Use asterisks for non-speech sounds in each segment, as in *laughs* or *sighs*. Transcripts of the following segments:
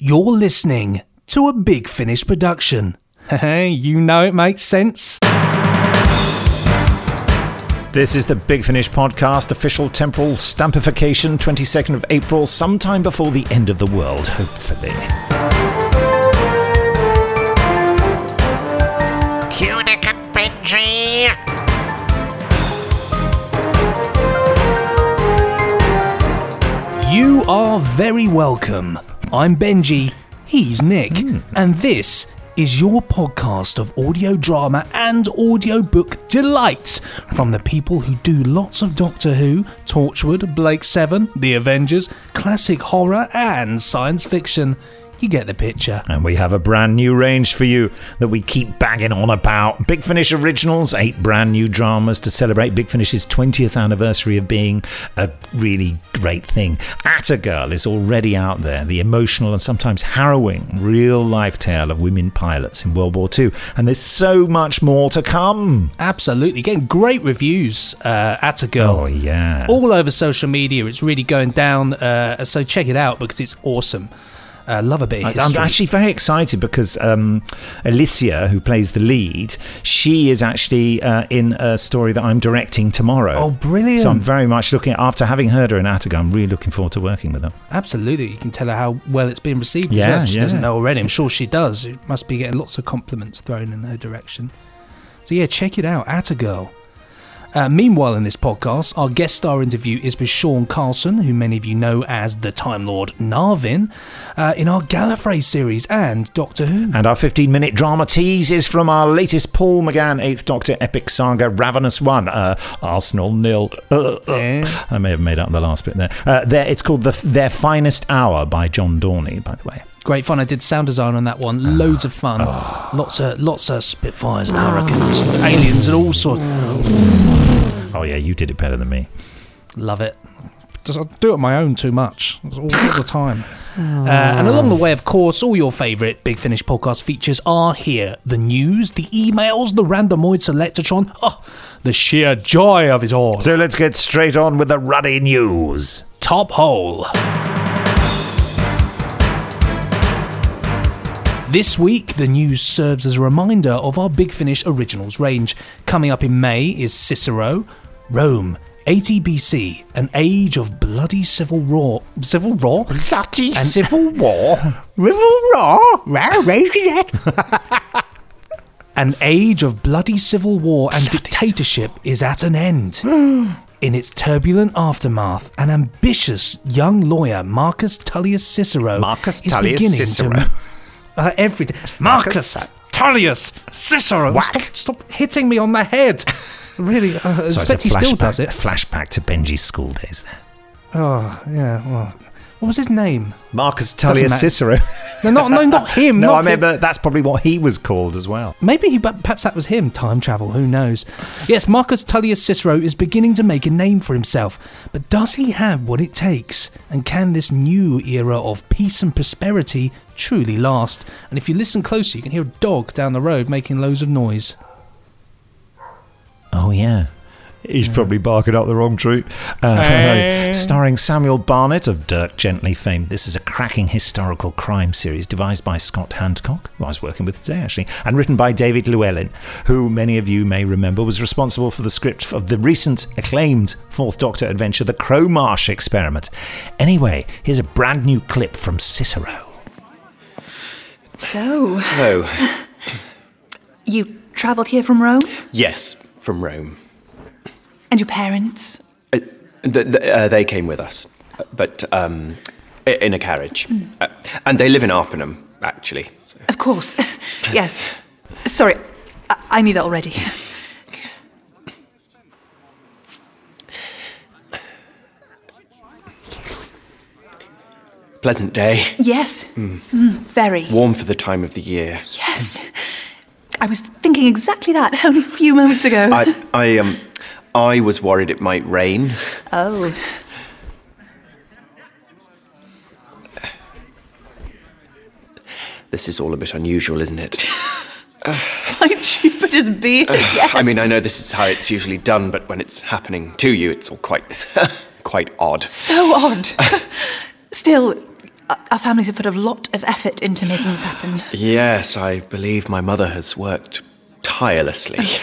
You're listening to a Big Finish production. *laughs* Hey, you know it makes sense. This is the Big Finish podcast, official temporal stampification, 22nd of April, sometime before the end of the world, hopefully. Cunic and Benji. You are very welcome. I'm Benji, he's Nick, hmm. and this is your podcast of audio drama and audiobook delight from the people who do lots of Doctor Who, Torchwood, Blake Seven, The Avengers, classic horror, and science fiction. You get the picture. And we have a brand new range for you that we keep banging on about. Big Finish Originals, eight brand new dramas to celebrate Big Finish's 20th anniversary of being a really great thing. ATA Girl is already out there, the emotional and sometimes harrowing real life tale of women pilots in World War II. And there's so much more to come. Absolutely. Getting great reviews uh, ATA Girl. Oh, yeah. All over social media. It's really going down. Uh, so check it out because it's awesome. Uh, love a bit I'm actually very excited because um, Alicia, who plays the lead, she is actually uh, in a story that I'm directing tomorrow. Oh, brilliant. So I'm very much looking after having heard her in Attica. I'm really looking forward to working with her. Absolutely. You can tell her how well it's been received. Yeah, well. She yeah. doesn't know already. I'm sure she does. It must be getting lots of compliments thrown in her direction. So yeah, check it out. At girl. Uh, meanwhile, in this podcast, our guest star interview is with Sean Carlsen, who many of you know as the Time Lord Narvin, uh, in our Gallifrey series and Doctor Who. And our 15 minute drama tease is from our latest Paul McGann 8th Doctor epic saga, Ravenous One. Uh, Arsenal nil. Uh, uh. Yeah. I may have made up the last bit there. Uh, there it's called the, Their Finest Hour by John Dorney, by the way. Great fun. I did sound design on that one. Loads of fun. Lots of lots of Spitfires and Hurricanes, and aliens, and all sorts. Oh, yeah, you did it better than me. Love it. Just I do it on my own too much all, all the time. *laughs* Uh, and along the way, of course, all your favourite Big Finish podcast features are here: the news, the emails, the randomoid selectatron. Oh, the sheer joy of it all. So let's get straight on with the ruddy news. Top hole. This week, the news serves as a reminder of our Big Finish Originals range. Coming up in May is Cicero, Rome, 80 BC, an age of bloody civil war. Civil war? Bloody civil war. *laughs* Civil war? An age of bloody civil war and dictatorship is at an end. *gasps* In its turbulent aftermath, an ambitious young lawyer, Marcus Tullius Cicero, Marcus is Tullius beginning Cicero. to *laughs* uh, every day. Marcus, Tullius Cicero. Whack. Stop, stop hitting me on the head. *laughs* *laughs* Really, uh, I So it's a expect he still flashback, does a it. flashback to Benji's school days there. Oh, yeah. Well, what was his name? Marcus Tullius. Cicero. No, not, no, not him. *laughs* no, not I him. remember that's probably what he was called as well. Maybe he, but perhaps that was him. Time travel, who knows? Yes, Marcus Tullius Cicero is beginning to make a name for himself, but does he have what it takes? And can this new era of peace and prosperity truly last? And if you listen closely, you can hear a dog down the road making loads of noise. Oh yeah. He's probably barking up the wrong tree. Uh, Hey. *laughs* starring Samuel Barnett of Dirk Gently fame. This is a cracking historical crime series devised by Scott Handcock, who I was working with today actually, and written by David Llewellyn, who many of you may remember was responsible for the script of the recent acclaimed Fourth Doctor adventure, The Crowmarsh Experiment. Anyway, here's a brand new clip from Cicero. So, Oh, *laughs* you travelled here from Rome? yes, from Rome. And your parents? Uh, th- th- uh, they came with us, but um, in a carriage. Uh, and they live in Arpinum, actually. So- Of course. *laughs* yes. Sorry, I, I knew that already. Pleasant day, Yes. Mm, very. warm for the time of the year. Yes. I was thinking exactly that *laughs* only a few moments ago. I, I, um, I was worried it might rain. oh. This is all a bit unusual, isn't it? *laughs* My Jupiter's beard, yes. I mean, I know this is how it's usually done, but when it's happening to you, it's all quite, *laughs* quite odd. So odd. Still, Our- Our families have put a lot of effort into making this happen. Yes, I believe my mother has worked tirelessly. Oh,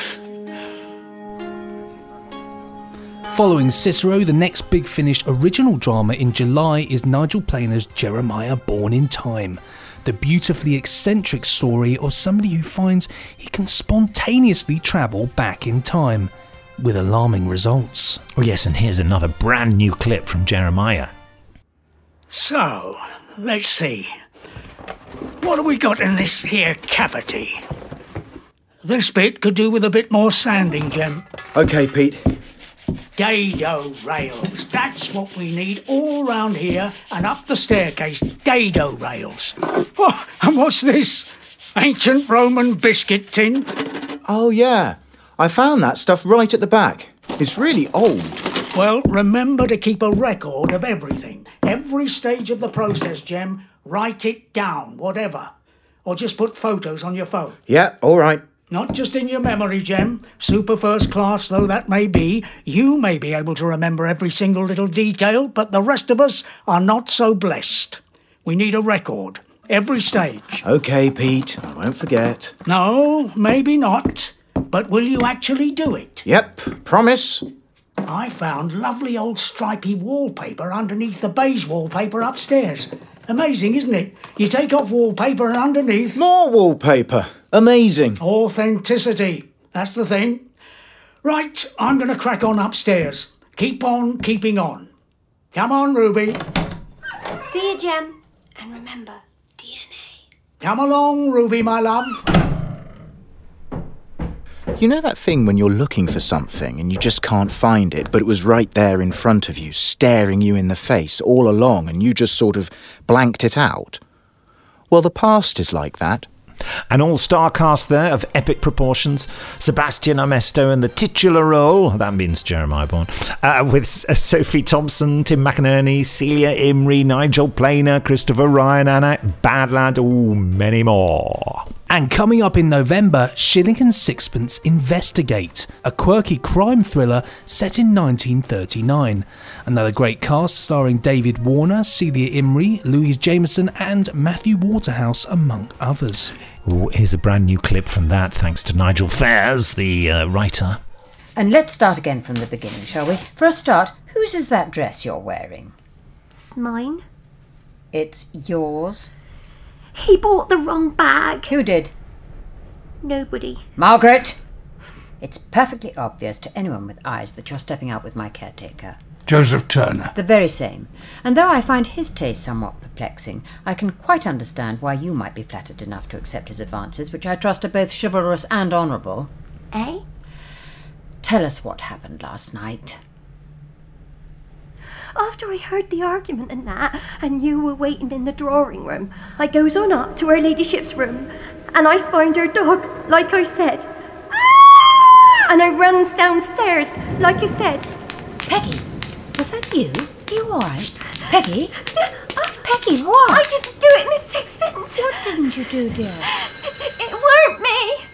Following Cicero, the next Big Finish original drama in July is Nigel Planer's Jeremiah Bourne in Time, the beautifully eccentric story of somebody who finds he can spontaneously travel back in time, with alarming results. Oh, yes, and here's another brand new clip from Jeremiah. So, let's see. What have we got in this here cavity? This bit could do with a bit more sanding, Jim. Okay, Pete. Dado rails. That's what we need all round here and up the staircase. Dado rails. Oh, and what's this? Ancient Roman biscuit tin? Oh, yeah. I found that stuff right at the back. It's really old. Well, remember to keep a record of everything. Every stage of the process, Jem. Write it down, whatever. Or just put photos on your phone. Yeah, all right. Not just in your memory, Jem. Super first class though that may be, you may be able to remember every single little detail, but the rest of us are not so blessed. We need a record. Every stage. Okay, Pete. I won't forget. No, maybe not. But will you actually do it? Yep, promise. I found lovely old stripy wallpaper underneath the beige wallpaper upstairs. Amazing, isn't it? You take off wallpaper and underneath. More wallpaper. Amazing. Authenticity. That's the thing. Right, I'm going to crack on upstairs. Keep on keeping on. Come on, Ruby. See you, Jem. And remember, DNA. Come along, Ruby, my love. You know that thing when you're looking for something and you just can't find it, but it was right there in front of you, staring you in the face all along, and you just sort of blanked it out? Well, the past is like that. An all star cast there of epic proportions. Sebastian Armesto in the titular role, that means Jeremiah Bourne, uh, with uh, Sophie Thompson, Tim McInnerny, Celia Imrie, Nigel Planer, Christopher Ryan, Anna Badland, oh, many more. And coming up in November, Shilling and Sixpence Investigate, a quirky crime thriller set in 1939. Another great cast starring David Warner, Celia Imrie, Louise Jameson, and Matthew Waterhouse, among others. Ooh, here's a brand new clip from that, thanks to Nigel Fairs, the uh, writer. And let's start again from the beginning, shall we? For a start, whose is that dress you're wearing? It's mine. It's yours. He bought the wrong bag. Who did? Nobody. Margaret! It's perfectly obvious to anyone with eyes that you're stepping out with my caretaker. Joseph Turner. The very same. And though I find his taste somewhat perplexing, I can quite understand why you might be flattered enough to accept his advances, which I trust are both chivalrous and honourable. Eh? Tell us what happened last night. After I heard the argument and that, and you were waiting in the drawing room, I goes on up to her ladyship's room, and I find her dog, like I said. Ah! And I runs downstairs, like I said. Peggy, was that you? You alright? Peggy? *laughs* Oh, Peggy, what? I didn't do it, Miss Sixpence. What didn't you do, dear? It weren't me.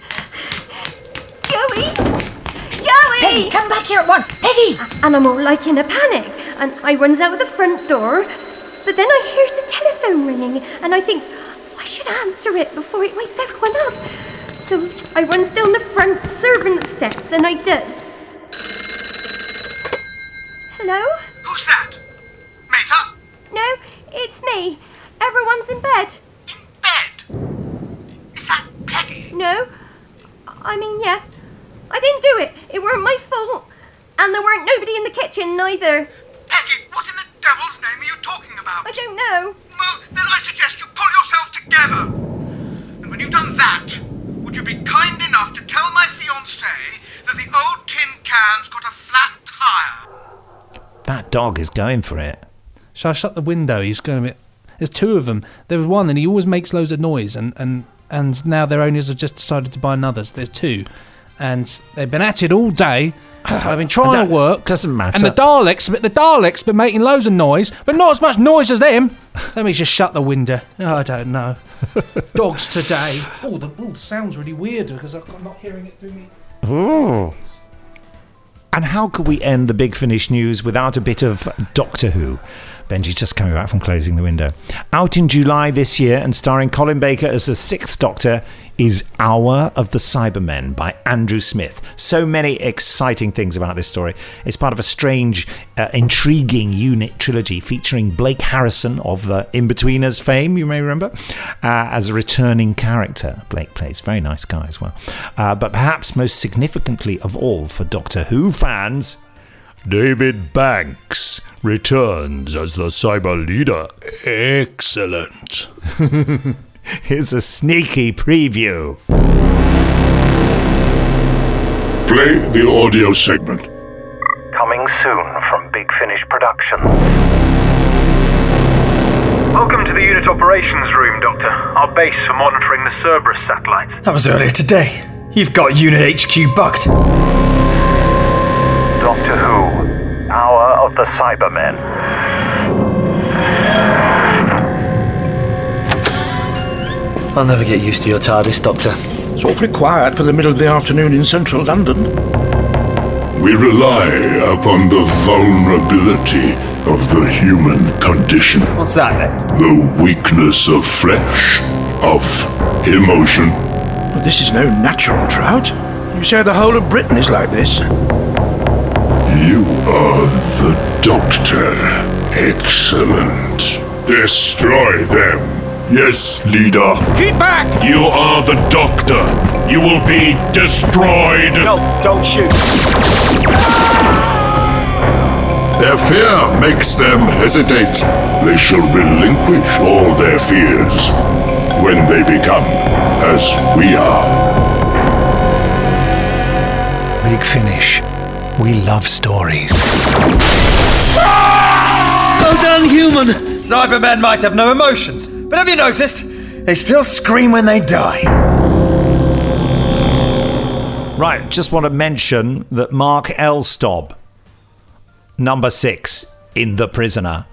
Joey! Joey! Peggy, come back here at once! Peggy! And I'm all like in a panic, and I runs out of the front door. But then I hears the telephone ringing, and I thinks I should answer it before it wakes everyone up. So I runs down the front servant steps, and I does. Hello? Who's that? Mater? No, it's me. Everyone's in bed. In bed? Is that Peggy? No, I mean yes. I didn't do it. It weren't my fault, and there weren't nobody in the kitchen neither. Peggy, what in the devil's name are you talking about? I don't know. Well, then I suggest you pull yourself together. And when you've done that, would you be kind enough to tell my fiancée that the old tin can's got a flat tire? That dog is going for it. Shall I shut the window? He's going to be. There's two of them. There was one, and he always makes loads of noise, and, and, and now their owners have just decided to buy another. So there's two. And they've been at it all day. *laughs* I've been trying That to work. doesn't matter. And the Daleks, but the Daleks been making loads of noise, but not as much noise as them. *laughs* Let me just shut the window. Oh, I don't know. *laughs* Dogs today. Oh, the, oh, sound's really weird because I'm not hearing it through me. Ooh. And how could we end the Big Finish news without a bit of Doctor Who? Benji just coming back from closing the window. Out in July this year and starring Colin Baker as the sixth Doctor is Hour of the Cybermen by Andrew Smith. So many exciting things about this story. It's part of a strange, uh, intriguing unit trilogy featuring Blake Harrison of the In-Betweeners fame, you may remember, uh, as a returning character. Blake plays, very nice guy as well. Uh, but perhaps most significantly of all for Doctor Who fans, David Banks returns as the cyber leader. Excellent. *laughs* Here's a sneaky preview. Play the audio segment. Coming soon from Big Finish Productions. Welcome to the unit operations room, Doctor. Our base for monitoring the Cerberus satellites. That was earlier today. You've got Unit HQ bugged. Doctor Who, Hour of the Cybermen. I'll never get used to your TARDIS, Doctor. It's awfully quiet for the middle of the afternoon in central London. We rely upon the vulnerability of the human condition. What's that then? The weakness of flesh, of emotion. But this is no natural drought. You say the whole of Britain is like this? You are the Doctor. Excellent. Destroy them. Yes, leader. Keep back! You are the Doctor. You will be destroyed. No, don't shoot. Their fear makes them hesitate. They shall relinquish all their fears when they become as we are. Big Finish. We love stories. Well done, human! Cybermen might have no emotions, but have you noticed? They still scream when they die. Right, just want to mention that Mark Elstob, number six in The Prisoner,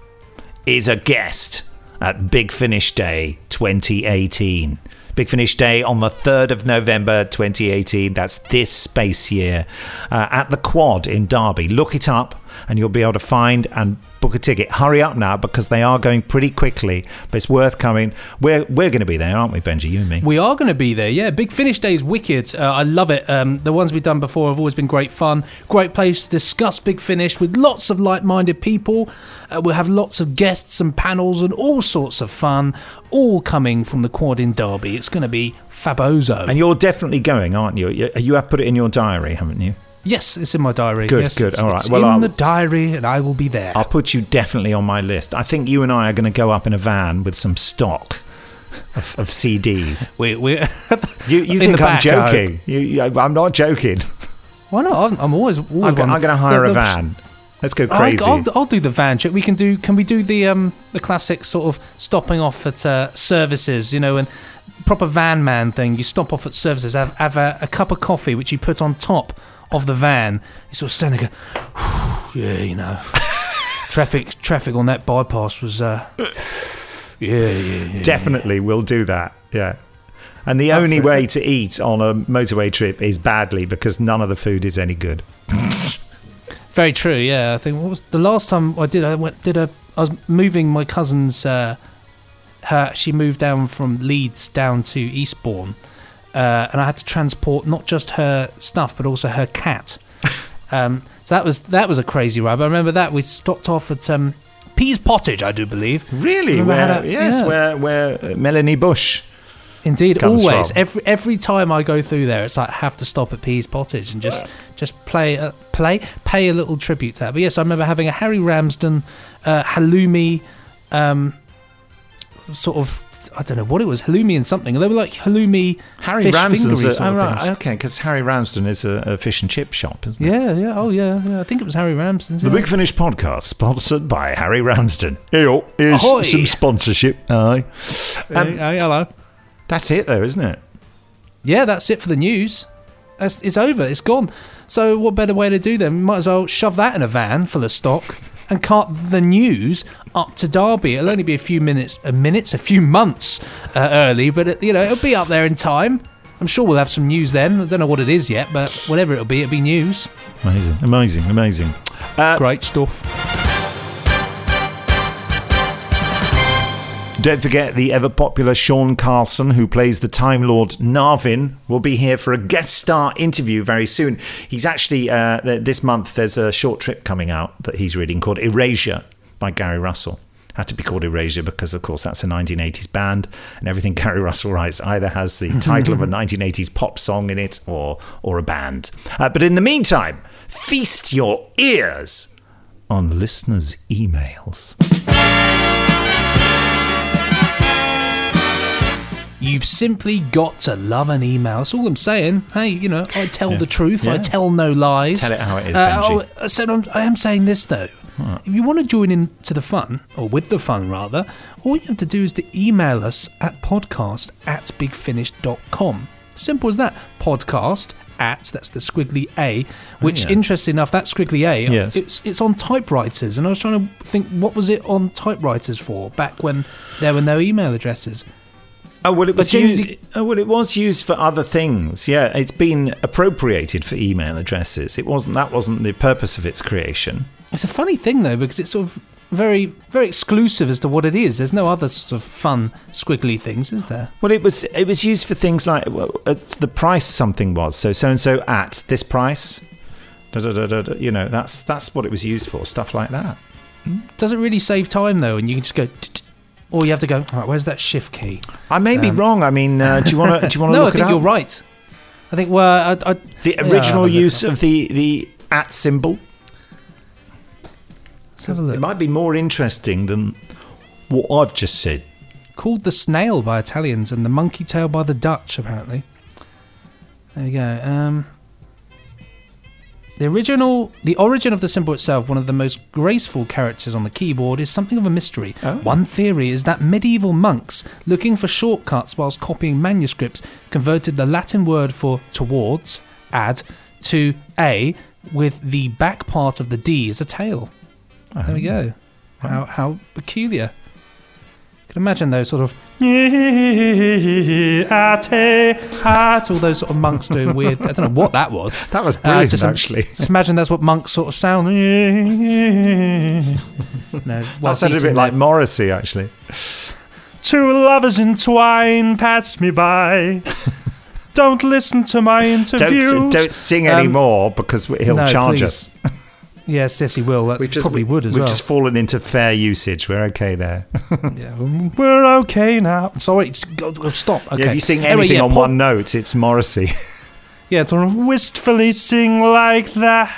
is a guest at Big Finish Day 2018. Big Finish Day on the 3rd of November 2018. That's this space year uh, at the Quad in Derby. Look it up and you'll be able to find and book a ticket. Hurry up now because they are going pretty quickly, but it's worth coming. We're, we're going to be there, aren't we, Benji? You and me. We are going to be there, yeah. Big Finish Day is wicked. Uh, I love it. Um, the ones we've done before have always been great fun. Great place to discuss Big Finish with lots of like minded people. Uh, we'll have lots of guests and panels and all sorts of fun, all coming from the quad in Derby. It's going to be fabozo. And you're definitely going, aren't you? You, you have put it in your diary, haven't you? Yes, it's in my diary. Good, yes, good. It's, All right. it's Well, in I'll- the diary, and I will be there. I'll put you definitely on my list. I think you and I are going to go up in a van with some stock of, of CDs. *laughs* we, we, You, you think I'm back, joking? You, you, I'm not joking. Why not? I'm, I'm always. always I'm, going to hire the, a van. Let's go crazy. I'll, I'll, I'll do the van check. We can do. Can we do the um the classic sort of stopping off at uh, services? You know, and proper van man thing. You stop off at services, have, have a, a cup of coffee, which you put on top of the van. You sort of stand there, and yeah, you know, *laughs* traffic traffic on that bypass was uh, *sighs* yeah, yeah, yeah. Definitely, we'll do that. Yeah. And the only way to eat on a motorway trip is badly because none of the food is any good. *laughs* Very true. Yeah, I think what was the last time I did? I went did a. I was moving my cousin's. Uh, her she moved down from Leeds down to Eastbourne, uh, and I had to transport not just her stuff but also her cat. *laughs* um, so that was that was a crazy ride. But I remember that we stopped off at um, Pease Pottage, I do believe. Really? Where, to- yes, yeah. where, where uh, Melanie Bush. Indeed, always. from. Every every time I go through there, it's like I have to stop at Pease Pottage and just just play uh, play pay a little tribute to that. But yes, I remember having a Harry Ramsden uh, halloumi, um, sort of I don't know what it was halloumi and something. They were like halloumi Harry fish Ramsden's a, oh, right, okay, because Harry Ramsden is a, a fish and chip shop, isn't it? Yeah, yeah, oh yeah, yeah. I think it was Harry Ramsden's. The yeah. Big Finish podcast, sponsored by Harry Ramsden. Here is Ahoy. some sponsorship. Aye. Um, Hey, hello. That's it, though, isn't it? Yeah, that's it for the news. That's, it's over. It's gone. So what better way to do then? Might as well shove that in a van full of stock and cart the news up to Derby. It'll only be a few minutes, a minutes, a few months uh, early, but it, you know it'll be up there in time. I'm sure we'll have some news then. I don't know what it is yet, but whatever it'll be, it'll be news. Amazing, amazing, amazing. Uh, Great stuff. Don't forget the ever popular Sean Carlsen, who plays the Time Lord Narvin, will be here for a guest star interview very soon. He's actually, uh, this month, there's a short trip coming out that he's reading called Erasure by Gary Russell. Had to be called Erasure because, of course, that's a 1980s band, and everything *laughs* Gary Russell writes either has the title of a *laughs* 1980s pop song in it or, or a band. Uh, but in the meantime, feast your ears on listeners' emails. You've simply got to love an email. That's all I'm saying. Hey, you know, I tell Yeah. the truth. I tell no lies. Tell it how it is, Uh, Benji. oh, so I'm, I am saying this though. If you want to join in to the fun, or with the fun rather, all you have to do is to email us at podcast at bigfinish.com. Simple as that. Podcast at, that's the squiggly A, which, Oh, yeah. interesting enough, that squiggly A, Yes. it's, it's on typewriters. And I was trying to think, what was it on typewriters for back when there were no email addresses? Oh well, it was used, oh, well, it was used for other things. Yeah, it's been appropriated for email addresses. It wasn't that wasn't the purpose of its creation. It's a funny thing though because it's sort of very very exclusive as to what it is. There's no other sort of fun squiggly things, is there? Well, it was it was used for things like well, uh, the price something was. So so and so at this price. Da, da, da, you know, that's that's what it was used for. Stuff like that. Does it really save time though? And you can just go, or you have to go. All right, where's that shift key? I may be Um, wrong. I mean, uh, do you want to do you want to *laughs* no, I think you're right. I think well, I, I, The original look use of the the at symbol. Let's have a look. It might be more interesting than what I've just said. called the snail by Italians and the monkey tail by the Dutch, apparently. There you go. Um, the original, the origin of the symbol itself, one of the most graceful characters on the keyboard, is something of a mystery. Oh. One theory is that medieval monks, looking for shortcuts whilst copying manuscripts, converted the Latin word for towards, ad, to a, with the back part of the D as a tail. There we oh. go. How, how peculiar. You can imagine those sort of at *laughs* all those sort of monks doing weird. I don't know what that was. That was Uh, just actually. Just imagine that's what monks sort of sound. *laughs* no, That sounded a eating bit like Morrissey, actually. Two lovers entwined, pass me by. *laughs* Don't listen to my interviews. Don't don't sing Um, anymore because he'll no, charge please. us. Yes, yes, he will. That's probably would as well. We've just fallen into fair usage. We're okay there. *laughs* yeah, we're okay now. Sorry, it's, stop. Okay. Yeah, if you sing Anyway, anything yeah, on Paul- one note, it's Morrissey. *laughs* yeah, sort of Wistfully sing like that.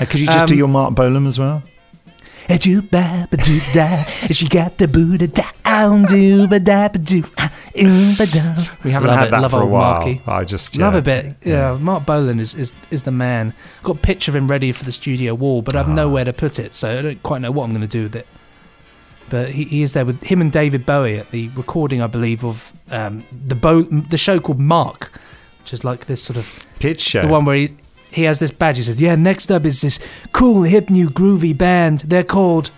Uh, could you just do Um, your Marc Bolan as well? Do ba ba do da. She got the Buddha down, do ba da ba do, ba da. We haven't Love had it, that love for a old while. Marky. I just Love yeah. a bit. Yeah, Marc Bolan is, is, is the man. Got a picture of him ready for the studio wall, but I've Ah. nowhere to put it, so I don't quite know what I'm going to do with it. But he, he is there with him and David Bowie at the recording, I believe, of um, the Bo- the show called Marc, which is like this sort of kids show. The one where he he has this badge. He says, "Yeah, next up is this cool, hip, new, groovy band. They're called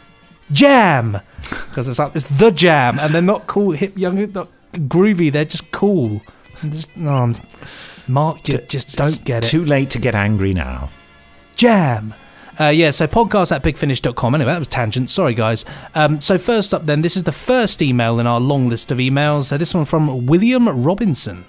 Jam because it's like it's the Jam, and they're not cool, hip, young, not groovy. They're just cool. Just no, Mark, you just don't get it. Too late to get angry now. Jam. Uh, yeah, so podcast at bigfinish.com. Anyway, that was tangent. Sorry, guys. Um, so, first up, then, this is the first email in our long list of emails. Uh, this one from William Robinson.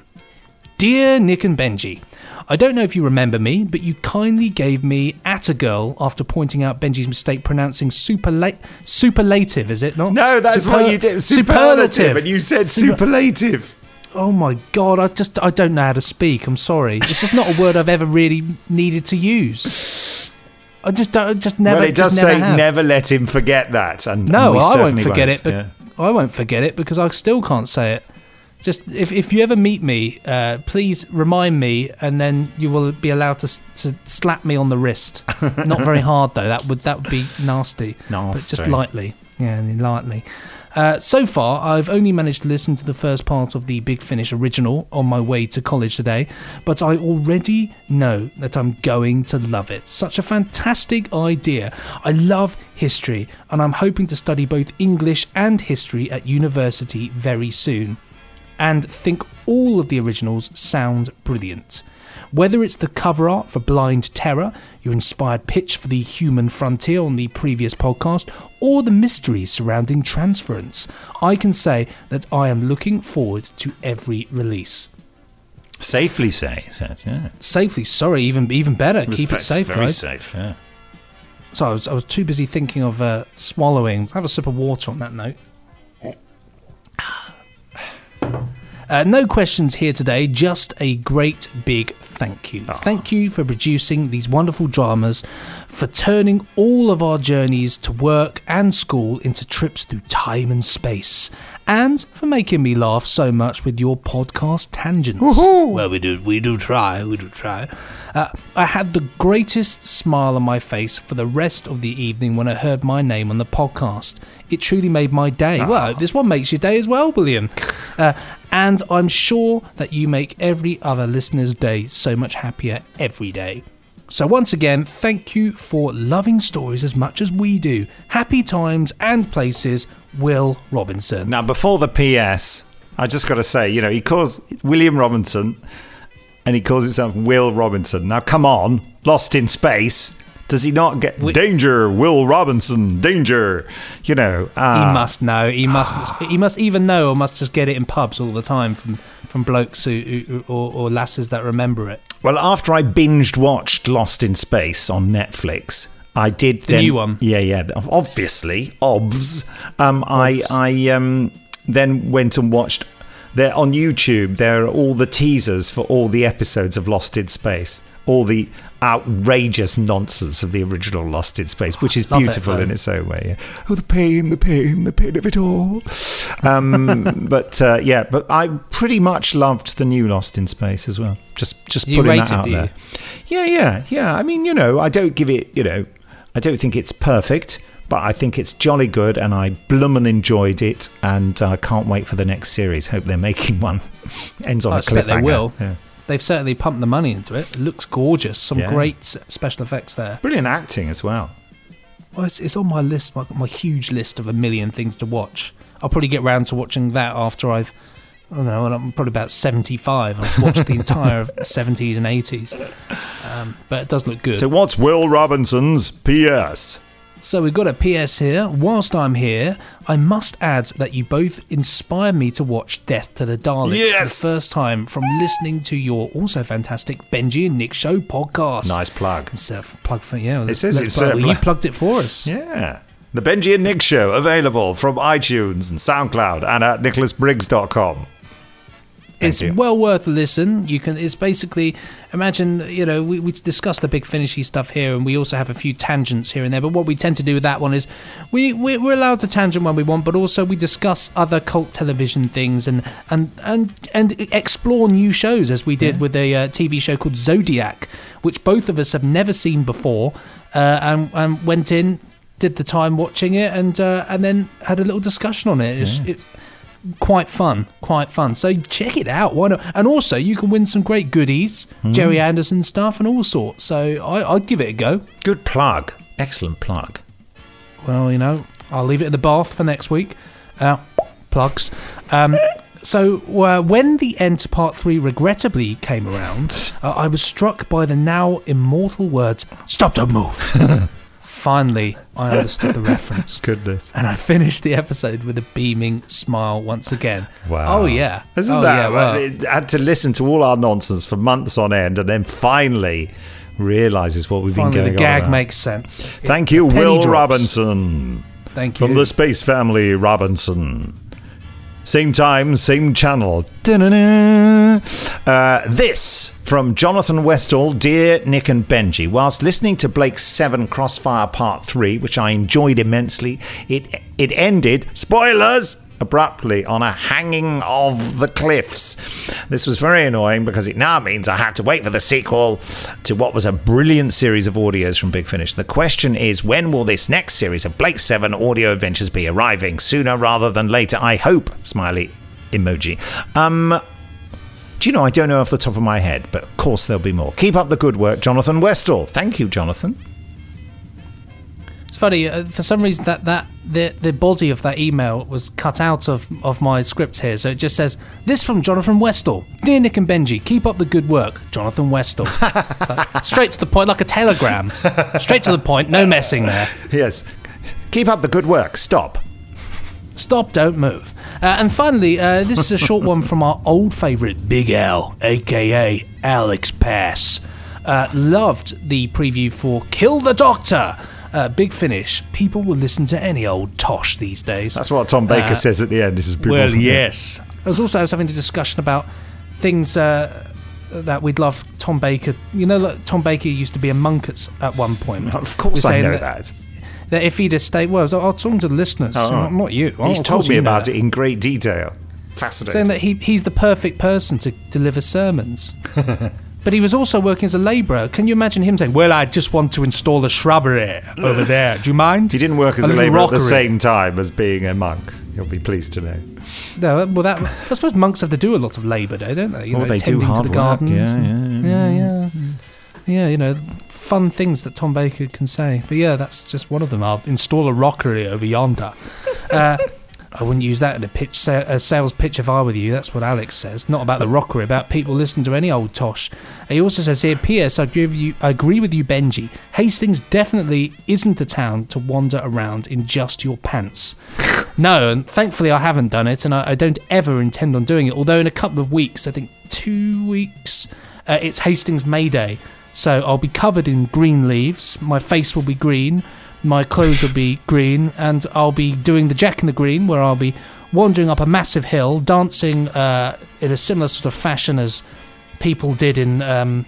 Dear Nick and Benji, I don't know if you remember me, but you kindly gave me ATA Girl after pointing out Benji's mistake pronouncing superla- superlative, is it not? No, that's what you did. Superlative, and you said superlative. Oh my god, I just I don't know how to speak. I'm sorry. It's just not a word I've ever really needed to use. I just don't I just never well, it does never say have. never let him forget that. And No, and I won't forget won't, it. But yeah. I won't forget it because I still can't say it. Just if, if you ever meet me, uh, please remind me, and then you will be allowed to to slap me on the wrist. *laughs* Not very hard though. That would that would be nasty. But just lightly. Yeah, lightly. Uh, so far, I've only managed to listen to the first part of the Big Finish original on my way to college today, but I already know that I'm going to love it. Such a fantastic idea. I love history, and I'm hoping to study both English and history at university very soon. And think all of the originals sound brilliant. Whether it's the cover art for Blind Terror, your inspired pitch for the human frontier on the previous podcast, or the mysteries surrounding transference, I can say that I am looking forward to every release. Safely say, said, yeah. Safely, sorry, even even better. was Keep it safe, very guys. safe, yeah. So I was, I was too busy thinking of uh, swallowing. Have a sip of water on that note. Uh, no questions here today, just a great big thank you. Thank you for producing these wonderful dramas, for turning all of our journeys to work and school into trips through time and space, and for making me laugh so much with your podcast tangents. Woohoo! Well, we do, we do try, we do try. Uh, I had the greatest smile on my face for the rest of the evening when I heard my name on the podcast. It truly made my day. Well, this one makes your day as well, William. Uh, and I'm sure that you make every other listener's day so much happier every day. So, once again, thank you for loving stories as much as we do. Happy times and places, Will Robinson. Now, before the PS, I just got to say, you know, he calls William Robinson and he calls himself Will Robinson. Now, come on, Lost in Space. Does he not get danger, Will Robinson, danger? You know, uh, he must know. He must. he must even know, or must just get it in pubs all the time from from blokes who, who or, or lasses that remember it. Well, after I binged watched Lost in Space on Netflix, I did The then, new one? Yeah, yeah, obviously, obvs. Um, I I um then went and watched. There on YouTube, there are all the teasers for all the episodes of Lost in Space, all the outrageous nonsense of the original Lost in Space, which is Love it, beautiful in its own way. Oh, the pain, the pain, the pain of it all. Um, *laughs* but uh, yeah, but I pretty much loved the new Lost in Space as well. Just just You putting that it, out you? there. Yeah, yeah, yeah. I mean, you know, I don't give it, you know, I don't think it's perfect, but I think it's jolly good, and I bloomin' enjoyed it, and I can't wait for the next series. Hope they're making one. *laughs* Ends on I a cliffhanger. they will. Yeah. They've certainly pumped the money into it. It looks gorgeous. Some Yeah. great special effects there. Brilliant acting as well. Well, it's, it's on my list, my, my huge list of a million things to watch. I'll probably get round to watching that after I've, I don't know, I'm probably about 75. I've watched the entire of *laughs* 70s and 80s. Um, but it does look good. So, what's Will Robinson's PS? So we've got a PS here. Whilst I'm here, I must add that you both inspire me to watch Death to the Daleks for the first time from listening to your also fantastic Benji and Nick Show podcast. Nice plug. It's a plug for yeah. It says it's plug- a well, you plugged it for us. Yeah. The Benji and Nick Show, available from iTunes and SoundCloud and at nicholasbriggs.com. it's well worth a listen. You can. It's basically imagine. You know, we we discuss the big finishy stuff here, and we also have a few tangents here and there. But what we tend to do with that one is we we- we're allowed to tangent when we want, but also we discuss other cult television things and and and and explore new shows as we did with a uh, TV show called Zodiac, which both of us have never seen before, uh, and and went in. Did the time watching it and uh, and then had a little discussion on it. It's, Yeah. it quite fun, quite fun. So check it out. Why not? And also, you can win some great goodies, Mm. Gerry Anderson stuff, and all sorts. So I, I'd give it a go. Good plug. Excellent plug. Well, you know, I'll leave it in the bath for next week. Uh, plugs. Um, *laughs* so uh, when the end to part three regrettably came around, *laughs* uh, I was struck by the now immortal words, "Stop! Don't move." *laughs* Finally, I understood the reference. *laughs* Goodness. And I finished the episode with a beaming smile once again. Wow. Oh yeah. Isn't oh, that? Yeah, well, it had to listen to all our nonsense for months on end and then finally realizes what we've finally been the going gag on. about. makes sense. Thank you, Will drops. Robinson. Thank you. From the Space Family Robinson. Same time, same channel. Uh, this from Jonathan Westall, Dear Nick and Benji. Whilst listening to Blake's 7 Crossfire Part 3, which I enjoyed immensely, it, it ended, spoilers, abruptly on a hanging of the cliffs. This was very annoying because it now means I have to wait for the sequel to what was a brilliant series of audios from Big Finish. The question is when will this next series of Blake 7 audio adventures be arriving? Sooner rather than later, I hope. Smiley emoji. Um. Do you know, I don't know off the top of my head, but of course there'll be more. Keep up the good work, Jonathan Westall. Thank you, Jonathan. It's funny uh, for some reason that that the the body of that email was cut out of of my script here, so it just says this from Jonathan Westall. Dear Nick and Benji, keep up the good work, Jonathan Westall. *laughs* Like, straight to the point, like a telegram. Straight to the point, no messing there. Yes. Keep up the good work. Stop. Stop, don't move. Uh, and finally, uh, this is a short one from our old favourite Big Al, aka Alex Pass. Uh, loved the preview for Kill the Doctor. Uh, big finish. People will listen to any old tosh these days. That's what Tom Baker Uh, says at the end. This is people well, yes. I was also I was having a discussion about things uh, that we'd love Tom Baker. You know, like Tom Baker used to be a monk at, at one point. Of course I saying know that. That if he'd have stayed, well, I was, I was talking to the listeners, Oh, not, not you. Oh, He's told me about it in great detail. Fascinating. saying that he, he's the perfect person to deliver sermons. *laughs* but he was also working as a labourer. Can you imagine him saying, "Well, I just want to install a shrubbery over *laughs* there. Do you mind?" He didn't work as a, little labourer at the same time as being a monk. You'll be pleased to know. No, well, that I suppose monks have to do a lot of labour, though, don't they? You Oh, know, they do hard to the work, gardens. yeah, and- yeah, yeah, yeah, yeah. You know, fun things that Tom Baker can say. But yeah, that's just one of them. I'll install a rockery over yonder. *laughs* Uh, I wouldn't use that in a pitch, a sales pitch if I were you. That's what Alex says. Not about the rockery, about people listening to any old tosh. He also says here, P.S. I agree with you. I agree with you, Benji. Hastings definitely isn't a town to wander around in just your pants. *laughs* No, and thankfully I haven't done it, and I, I don't ever intend on doing it. Although in a couple of weeks, I think two weeks, uh, it's Hastings May Day, so I'll be covered in green leaves. My face will be green, my clothes will be green, and I'll be doing the Jack in the Green, where I'll be wandering up a massive hill, dancing uh, in a similar sort of fashion as people did in um,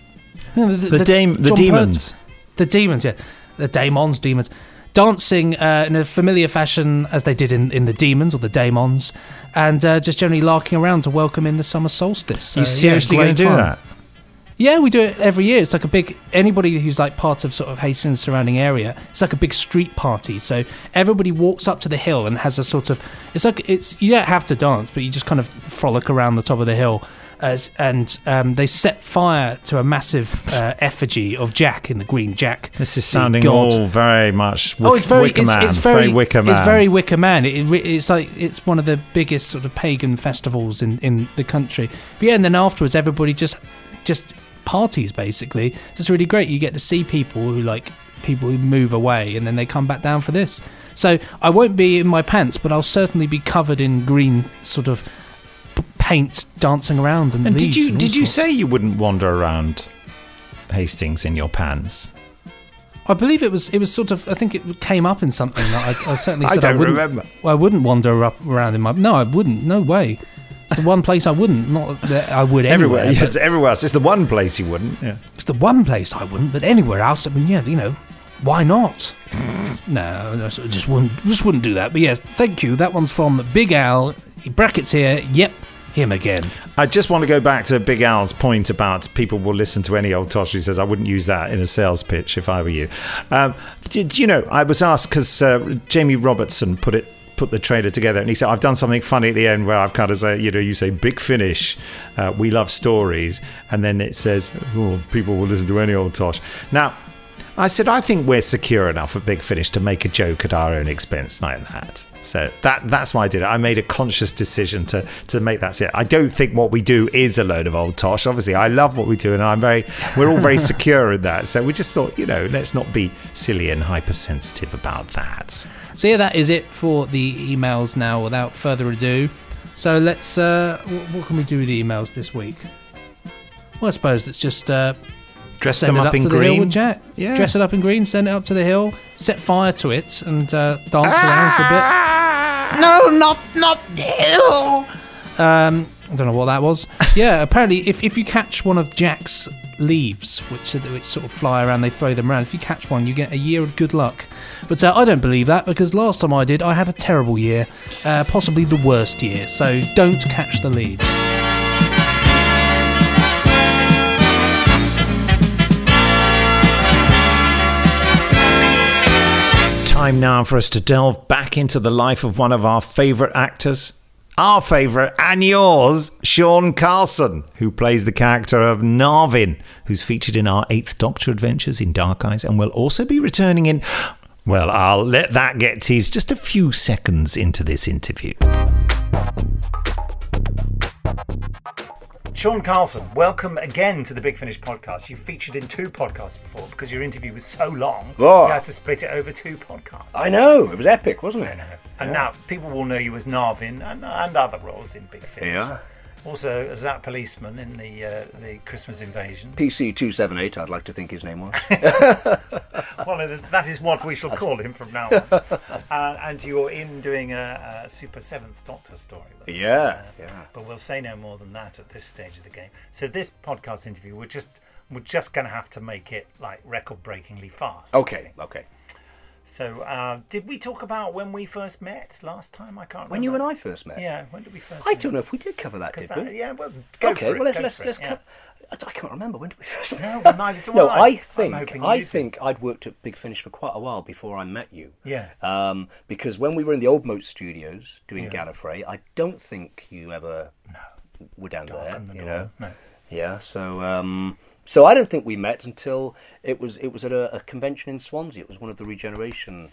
The dame- the John demons. Pert- the demons, yeah, the daemons, demons, dancing uh, in a familiar fashion as they did in, in the demons or the daemons, and uh, just generally larking around to welcome in the summer solstice. you So, yeah, seriously great going to do fun. that? Yeah, we do it every year. It's like a big anybody who's like part of sort of Hastings surrounding area. It's like a big street party. So everybody walks up to the hill and has a sort of. It's like it's you don't have to dance, but you just kind of frolic around the top of the hill. As, and um, they set fire to a massive *laughs* uh, effigy of Jack in the green Jack. This is sounding god. all very much Wick- oh, it's very, Wicker it's, Man. it's very, Wicker Man. It's very Wicker Man. It, it, it's like it's one of the biggest sort of pagan festivals in, in the country. But yeah, and then afterwards, everybody just just parties basically. It's really great. You get to see people who like people who move away, and then they come back down for this. So I won't be in my pants, but I'll certainly be covered in green sort of paint, dancing around and, And did you and did you sorts. say you wouldn't wander around Hastings in your pants? I believe it was. It was sort of. I think it came up in something that I, I certainly *laughs* I don't wouldn't, remember. I wouldn't wander up around in my. No, I wouldn't. No way. It's the one place I wouldn't. Not that I would Everywhere, anywhere. *laughs* yes, everywhere else. It's the one place you wouldn't. Yeah. It's the one place I wouldn't. But anywhere else, I mean, yeah, you know, why not? *laughs* no, no, so just wouldn't. Just wouldn't do that. But yes, thank you. That one's from Big Al. Brackets here. Yep, him again. I just want to go back to Big Al's point about people will listen to any old tosh. He says, I wouldn't use that in a sales pitch if I were you. Um, did you know, I was asked because uh, Jamie Robertson put it. Put the trailer together, and he said, "I've done something funny at the end where I've kind of say, you know, you say big finish, uh, we love stories, and then it says, oh, people will listen to any old tosh." Now, I said, I think we're secure enough at Big Finish to make a joke at our own expense like that. So that that's why I did it. I made a conscious decision to to make that it. I don't think what we do is a load of old tosh. Obviously, I love what we do, and I'm very we're all very *laughs* secure in that. So we just thought, you know, let's not be silly and hypersensitive about that. So yeah, that is it for the emails now. Without further ado, so let's. Uh, wh- what can we do with the emails this week? Well, I suppose let's just uh, Dress send them it up in to the hill green. with Jack. Yeah. dress it up in green, send it up to the hill, set fire to it, and uh, dance around for a bit. No, not not hill. Um, I don't know what that was. *laughs* Yeah, apparently, if, if you catch one of Jack's leaves, which which sort of fly around, they throw them around. If you catch one, you get a year of good luck. But uh, I don't believe that because last time I did, I had a terrible year, uh, possibly the worst year. So don't catch the leaves. Time now for us to delve back into the life of one of our favourite actors. Our favourite and yours, Sean Carlsen, who plays the character of Narvin, who's featured in our Eighth Doctor adventures in Dark Eyes and will also be returning in Well, I'll let that get teased just a few seconds into this interview. Sean Carlsen, welcome again to the Big Finish podcast. You've featured in two podcasts before because your interview was so long. Oh. You had to split it over two podcasts. I know, it was epic, wasn't it? And Yeah. now people will know you as Narvin and, and other roles in Big Finish. Yeah. Also, as that policeman in the uh, the Christmas Invasion. PC two seven eight. I'd like to think his name was. *laughs* well, that is what we shall call him from now on. *laughs* uh, and you're in doing a, a Super Seventh Doctor story. us. Yeah, Uh, yeah. But we'll say no more than that at this stage of the game. So this podcast interview, we're just we're just going to have to make it like record-breakingly fast. Okay, okay. So uh, did we talk about when we first met last time? I can't. Remember. When you and I first met. Yeah. When did we first? I meet? don't know if we did cover that, did that- we? yeah, well, go okay. for it, well, let's let's let's. co- I I can't remember when did we first meet. No, well, neither do no, I. I think I think I'd worked at Big Finish for quite a while before I met you. Yeah. Um, because when we were in the Old Moat Studios doing Yeah. Gallifrey, I don't think you ever no. were down there. The you know. no. Yeah. So. Um, so I don't think we met until it was it was at a, a convention in Swansea. It was one of the regeneration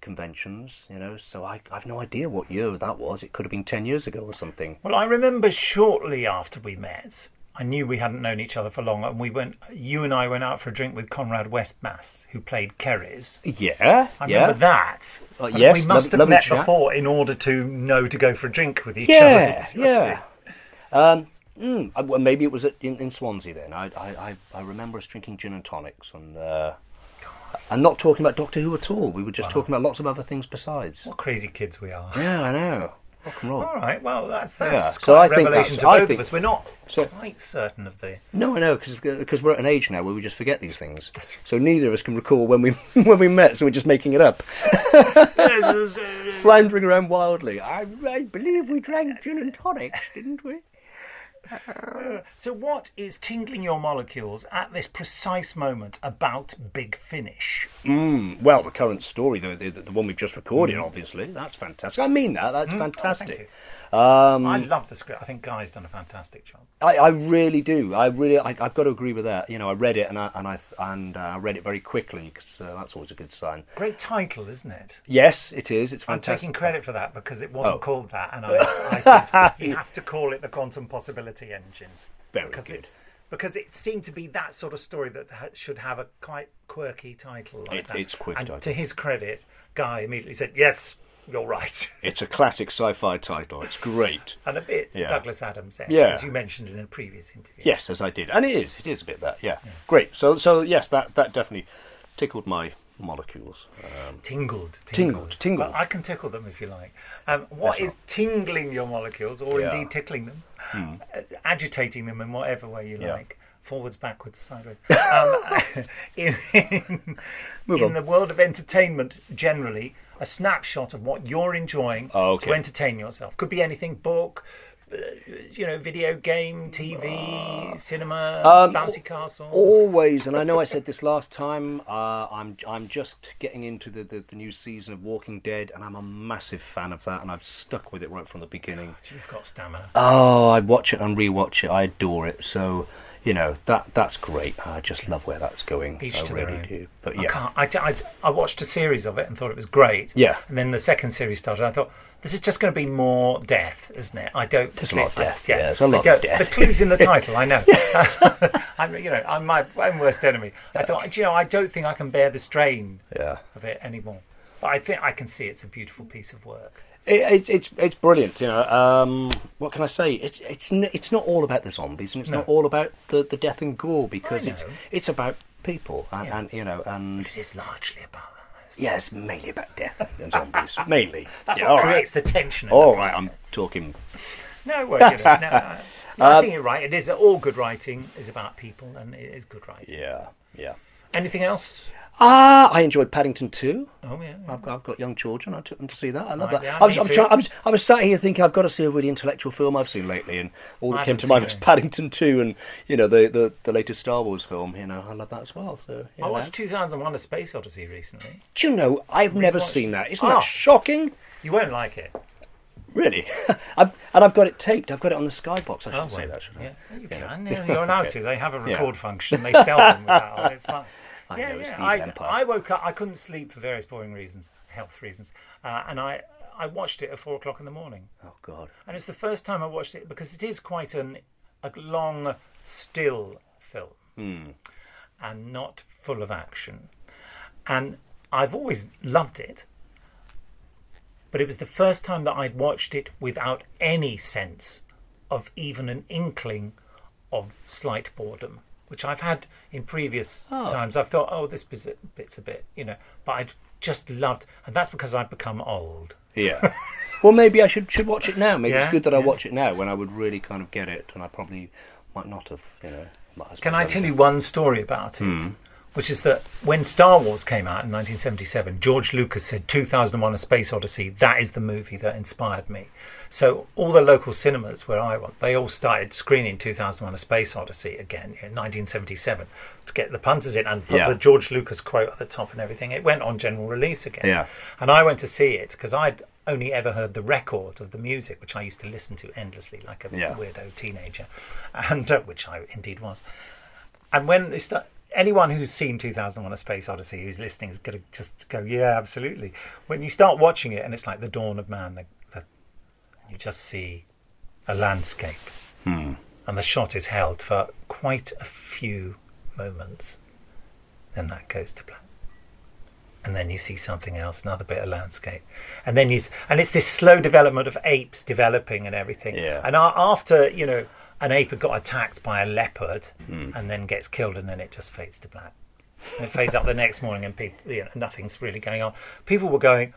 conventions, you know. So I I've no idea what year that was. It could have been ten years ago or something. Well, I remember shortly after we met, I knew we hadn't known each other for long, and we went. You and I went out for a drink with Conrad Westmaas, who played C'rizz. Yeah, I yeah. remember that. Uh, yes, we must lo- have met before in order to know to go for a drink with each Yeah, other. *laughs* yeah. Um, mm, uh, well, maybe it was at, in, in Swansea then. I, I, I, I remember us drinking gin and tonics and uh, and not talking about Doctor Who at all. We were just talking about lots of other things besides. What crazy kids we are. Yeah, I know. Rock and roll. All right. Well, that's that's Yeah, quite so a I think revelation to I both think- of us. We're not so- quite certain of the. No, I know, because we're at an age now where we just forget these things. So neither of us can recall when we *laughs* when we met, so we're just making it up. *laughs* Floundering around wildly. I, I believe we drank gin and tonics, didn't we? So, what is tingling your molecules at this precise moment about Big Finish? Mm, well, the current story, the, the, the one we've just recorded, Mm. obviously, that's fantastic. I mean that, that's Mm, oh, fantastic. thank um, I love the script. I think Guy's done a fantastic job. I, I really do. I really, I, I've got to agree with that. You know, I read it and I and I and uh, I read it very quickly because uh, that's always a good sign. Great title, isn't it? Yes, it is. It's fantastic. I'm taking credit for that because it wasn't Oh. called that, and I, I *laughs* said you have to call it the Quantum Possibility Engine. Very because good. It, because it seemed to be that sort of story that ha- should have a quite quirky title like It- that. it's quirky and title. to his credit, Guy immediately said, "Yes, you're right," *laughs* It's a classic sci-fi title. It's great. and a bit Yeah. Douglas Adams, Yeah. as you mentioned in a previous interview. Yes, as I did, and it is. It is a bit that. Yeah, great. So, so yes, that that definitely tickled my molecules. Um, Tingled, tingled, tingled. Well, I can tickle them if you like. Um, what That's is tingling your molecules, or Yeah. indeed tickling them, Hmm. uh, agitating them in whatever way you Yeah. like, forwards, backwards, sideways? Um, *laughs* in in, in the world of entertainment, generally, a snapshot of what you're enjoying Oh, okay. to entertain yourself could be anything: book. Uh, You know, video game, TV, cinema, Um, bouncy castle. Always, and I know I said this last time. Uh, I'm I'm just getting into the, the, the new season of Walking Dead, and I'm a massive fan of that, and I've stuck with it right from the beginning. You've got stamina. Oh, I watch it and rewatch it. I adore it. So, you know that that's great. I just love where that's going. Each I to their really own. do. But I yeah, can't. I, I, I watched a series of it and thought it was great. Yeah. And then the second series started. I thought this is just going to be more death, isn't it? I don't. There's a lot of death, yeah, yeah, there's a lot of death. The clues in the *laughs* title. I know. *laughs* I'm, you know, I'm my own worst enemy. I thought, you know, I don't think I can bear the strain yeah. of it anymore. But I think I can see it's a beautiful piece of work. It, it's it's it's brilliant. You know, um, what can I say? It's it's n- it's not all about the zombies, and it's No. not all about the, the death and gore because it's it's about people, and, Yeah. and you know, and It is largely about. Yeah, it's mainly about death and zombies, *laughs* mainly. That's yeah, what all right. creates the tension. All right. I'm talking. No, well, you know, no, I, *laughs* no, I Um, think you're right. It is all good writing is about people, and it is good writing. Yeah, yeah. Anything else? Ah, I enjoyed Paddington too. Oh yeah. I've, I've got young children. I took them to see that. I love Right, that. yeah, I was, me I was, too. trying, I was, I was sat here thinking I've got to see a really intellectual film I've seen lately, and all I that came haven't to mind seen was it. Paddington Two, and you know the, the, the latest Star Wars film. You know, I love that as well. So you I know. watched 2001: A Space Odyssey recently. Do you know I've never Rewatched. seen that? Isn't Ah. that shocking? You won't like it. Really? *laughs* I've, and I've got it taped. I've got it on the Skybox. I should Oh, say that. Should I? Yeah, you can. Yeah, you're allowed *laughs* to. They have a record function. They sell them with that on. It's fun. I yeah, know yeah. I. I woke up. I couldn't sleep for various boring reasons, health reasons, uh, and I I watched it at four o'clock in the morning. Oh God! And it's the first time I watched it because it is quite an a long, still film Hmm. and not full of action. And I've always loved it, but it was the first time that I'd watched it without any sense of even an inkling of slight boredom, which I've had in previous Oh. times. I've thought, oh, this bit's a, bit's a bit, you know, but I'd just loved, and that's because I've become old. Yeah. *laughs* well, maybe I should should watch it now. Maybe Yeah, it's good that I watch it now when I would really kind of get it, and I probably might not have. You know. Can I tell you one story about it? Hmm. Which is that when Star Wars came out in 1977, George Lucas said 2001 A Space Odyssey, that is the movie that inspired me. So all the local cinemas where I was, they all started screening 2001 A Space Odyssey again in 1977 to get the punters in and put Yeah. the George Lucas quote at the top and everything. It went on general release again. Yeah. And I went to see it because I'd only ever heard the record of the music, which I used to listen to endlessly like a Yeah. weirdo teenager, *laughs* and uh, which I indeed was. And when they start, anyone who's seen 2001: A Space Odyssey who's listening is going to just go, yeah, absolutely. When you start watching it, and it's like the dawn of man, the, you just see a landscape, Hmm. and the shot is held for quite a few moments, then that goes to black. And then you see something else, another bit of landscape, and then you, s- and it's this slow development of apes developing and everything. Yeah. And a- after you know, an ape had got attacked by a leopard, Hmm. and then gets killed, and then it just fades to black. And it fades up the next morning, and people, you know, nothing's really going on. People were going,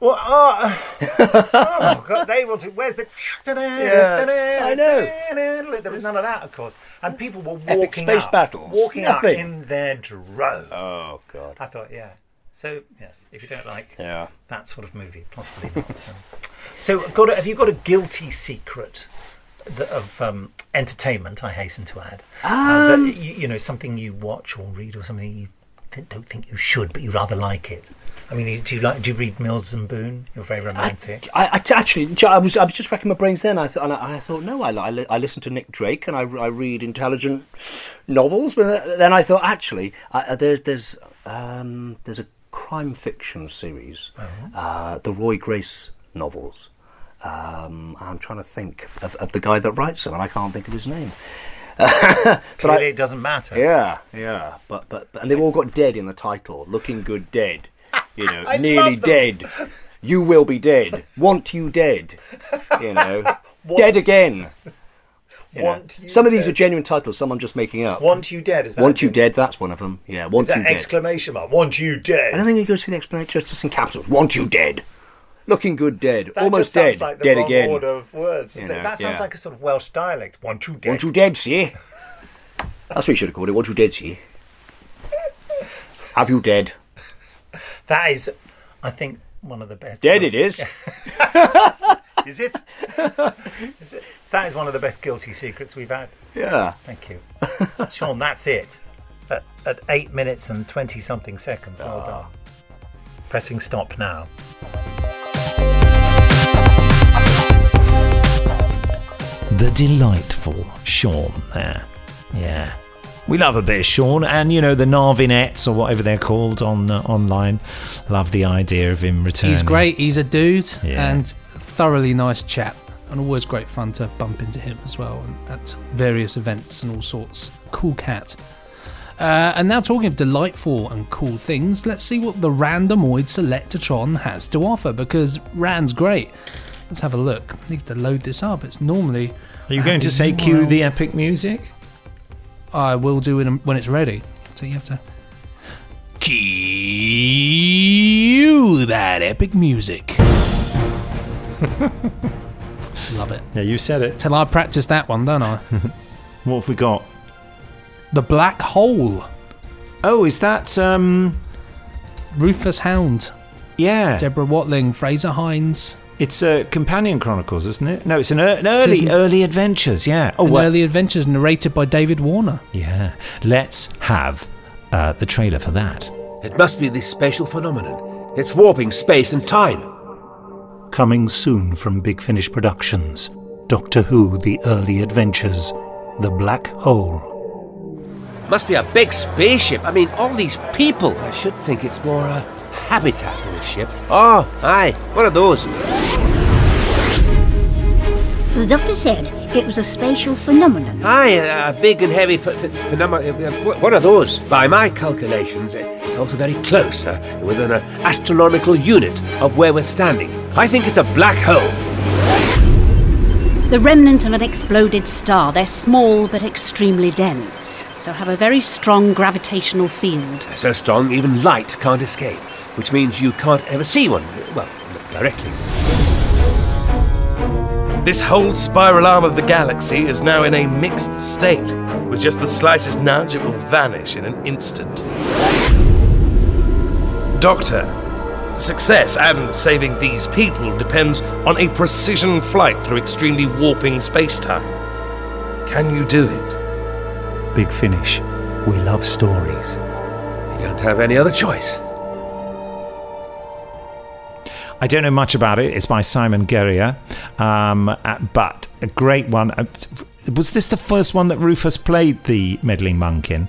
"Well, oh, *laughs* oh God, they do- Where's the? I know. There was none of that, of course. And people were Epic walking space up, battles. walking Nothing. up in their droves. Oh God! I thought, yeah. So yes, if you don't like Yeah. that sort of movie, possibly not. um, so, got a, have you got a guilty secret that, of um, entertainment? I hasten to add, uh, Um, that you, you know, something you watch or read or something you don't think you should, but you rather like it. I mean, do you like? Do you read Mills and Boon? You're very romantic. I, actually, I was I was just racking my brains then. I th- and I, I thought, no, I, li- I, listen to Nick Drake and I, I read intelligent novels. But then I thought, actually, uh, there's there's um, there's a crime fiction series, uh, the Roy Grace novels. Um, I'm trying to think of, of the guy that writes them, and I can't think of his name. But Clearly, it doesn't matter. Yeah, yeah, but, but but and they've all got dead in the title. Looking good, dead. *laughs* You know, I nearly love them. dead. You will be dead. Want you dead. You know, *laughs* Want- dead again. You know. Want you Some of these dead. are genuine titles. Some I'm just making up. Want you dead? Is that Want you dead? That's one of them. Yeah, want Is that you dead. exclamation mark? Want you dead? I don't think it goes through the explanation. It's just in capitals. Want you dead. Looking good, dead. That Almost dead. Like the dead wrong again. order of words. Know, that sounds yeah. like a sort of Welsh dialect. One two dead? One two dead, see? That's what you should have called it. One two dead, see? Have you dead? That is, I think, one of the best. Dead it is. *laughs* is it? Is it? That is one of the best guilty secrets we've had. Yeah. Thank you, Sean. That's it. At, at eight minutes and twenty something seconds. Well Ah. done. Pressing stop now. The delightful Sean there. Yeah. We love a bit of Sean, and you know the Narvinettes or whatever they're called on uh, online. Love the idea of him returning. He's great. He's a dude Yeah. and thoroughly nice chap, and always great fun to bump into him as well and at various events and all sorts. Cool cat. Uh, and now talking of delightful and cool things, let's see what the Randomoid Selectatron has to offer because Rand's great. Let's have a look. I need to load this up. It's normally. Are you going to say cue the epic music? I will do it when it's ready. So you have to cue that epic music. *laughs* Love it. Yeah, you said it. Till I practice that one, don't I? *laughs* What have we got? the Black Hole. Oh, is that um Rufus Hound? Yeah. Deborah Watling, Fraser Hines. It's uh, Companion Chronicles, isn't it? No, it's an, er- an early isn't- early adventures. Yeah. Oh, well- Early Adventures, narrated by David Warner. Yeah. Let's have uh, the trailer for that. It must be this special phenomenon. It's warping space and time. Coming soon from Big Finish Productions Doctor Who The Early Adventures The Black Hole. Must be a big spaceship. I mean, all these people. I should think it's more a habitat than a ship. Oh, aye, one of those. The doctor said it was a spatial phenomenon. Aye, a, a big and heavy ph- ph- phenomenon. One of those. By my calculations, uh, it's also very close, uh, within an uh, astronomical unit of where we're standing. I think it's a black hole. The remnant of an exploded star. They're small but extremely dense, so have a very strong gravitational field. So strong, even light can't escape, which means you can't ever see one. Well, not directly. This whole spiral arm of the galaxy is now in a mixed state. With just the slightest nudge, it will vanish in an instant. Doctor, success and saving these people depends on a precision flight through extremely warping space-time. Can you do it? Big Finish. We love stories. You don't have any other choice. I don't know much about it. It's by Simon Guerrier, um, uh, but a great one. Uh, Was this the first one that Rufus played the meddling monk in?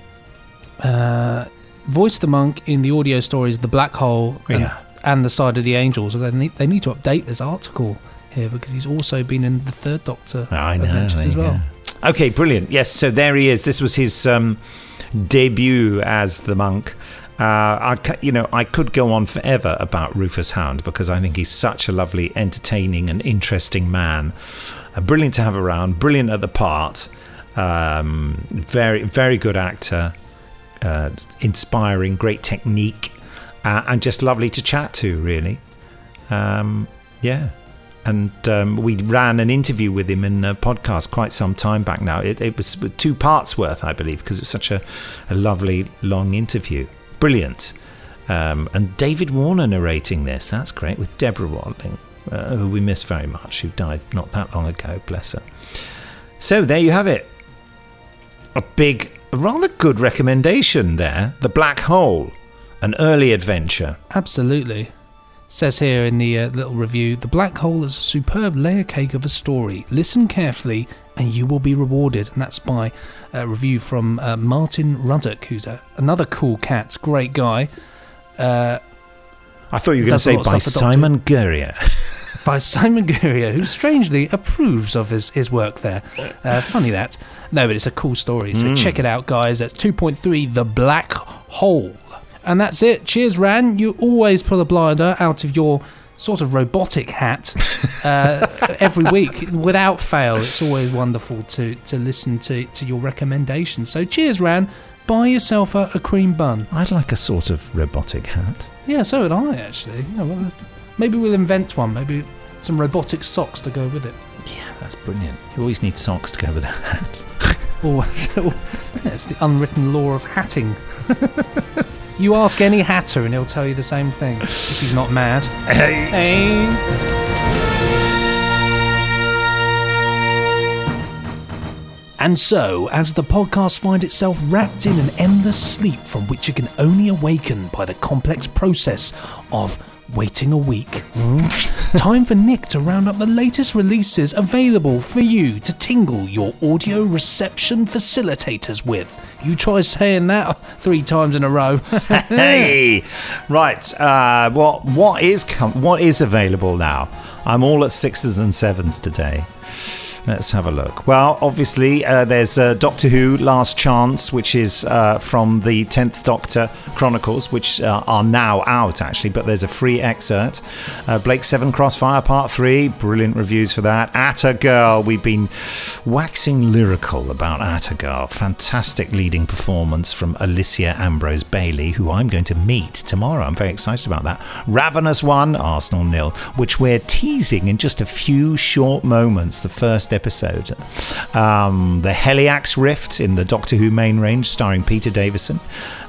Uh, voiced the monk in the audio stories The Black Hole and, Yeah. and The Side of the Angels. So they need, they need to update this article here because he's also been in the Third Doctor I know. adventures as well. go. Okay, brilliant. Yes, so there he is. This was his um, debut as the monk. Uh, I, you know, I could go on forever about Rufus Hound because I think he's such a lovely, entertaining, and interesting man. Uh, brilliant to have around. Brilliant at the part. Um, very, very good actor. Uh, inspiring, great technique, uh, and just lovely to chat to. Really, um, yeah. And um, we ran an interview with him in a podcast quite some time back now. It, it was two parts worth, I believe, because it was such a, a lovely long interview. Brilliant. Um, and David Warner narrating this. That's great with Deborah Watling, uh, who we miss very much, who died not that long ago. Bless her. So there you have it. A big, rather good recommendation there. The Black Hole, an early adventure. Absolutely. Says here in the uh, little review The Black Hole is a superb layer cake of a story. Listen carefully and you will be rewarded. And that's by a review from uh, Martin Ruddock, who's a, another cool cat, great guy. Uh, I thought you were going to say by stuff for Doctor- Simon Guerrier. *laughs* by Simon Guerrier, who strangely approves of his, his work there. Uh, funny that. No, but it's a cool story. So Mm. check it out, guys. That's 2.3 The Black Hole. And that's it. Cheers, Ran. You always pull a blinder out of your sort of robotic hat uh, *laughs* every week without fail. It's always wonderful to, to listen to, to your recommendations. So cheers, Ran. Buy yourself a, a cream bun. I'd like a sort of robotic hat. Yeah, so would I, actually. Yeah, well, maybe we'll invent one. Maybe some robotic socks to go with it. Yeah, that's brilliant. You always need socks to go with a hat. *laughs* Or, yeah, it's the unwritten law of hatting. *laughs* you ask any hatter and he'll tell you the same thing if he's not mad. Hey. And so, as the podcast finds itself wrapped in an endless sleep from which it can only awaken by the complex process of waiting a week, *laughs* time for Nick to round up the latest releases available for you to tingle your audio reception facilitators with. You try saying that three times in a row. *laughs* hey, right. Uh, what what is com- what is available now? I'm all at sixes and sevens today. Let's have a look. Well, obviously, uh, there's uh, Doctor Who Last Chance, which is uh, from the 10th Doctor Chronicles, which uh, are now out actually, but there's a free excerpt. Uh, Blake 7 Crossfire Part 3, brilliant reviews for that. ATA Girl, we've been waxing lyrical about ATA Girl. Fantastic leading performance from Alicia Ambrose Bailey, who I'm going to meet tomorrow. I'm very excited about that. Ravenous 1, Arsenal nil, which we're teasing in just a few short moments, the first. Um, the Helliax Rift in the Doctor Who main range, starring Peter Davison,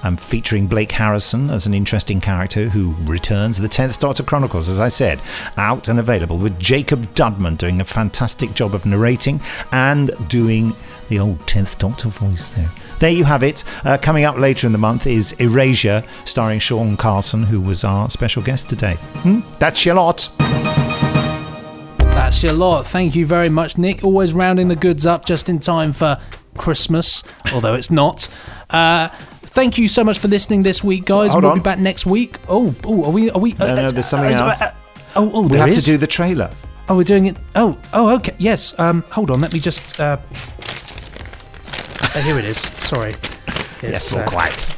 and featuring Blake Harrison as an interesting character who returns. The 10th Doctor Chronicles, as I said, out and available with Jacob Dudman doing a fantastic job of narrating and doing the old 10th Doctor voice there. There you have it. Uh, coming up later in the month is Erasure, starring Sean Carlsen, who was our special guest today. Hmm? That's your lot. That's your lot. Thank you very much, Nick. Always rounding the goods up just in time for Christmas, although it's not. Uh, thank you so much for listening this week, guys. Hold we'll on. be back next week. Oh, oh, are we? Are we? No, no, there's something else. oh, oh, we have to do the trailer. Oh, we're doing it. Oh, oh, okay. Yes. Um, hold on. Let me just. Uh, uh, here it is. Sorry. *laughs* Yes, we're quite.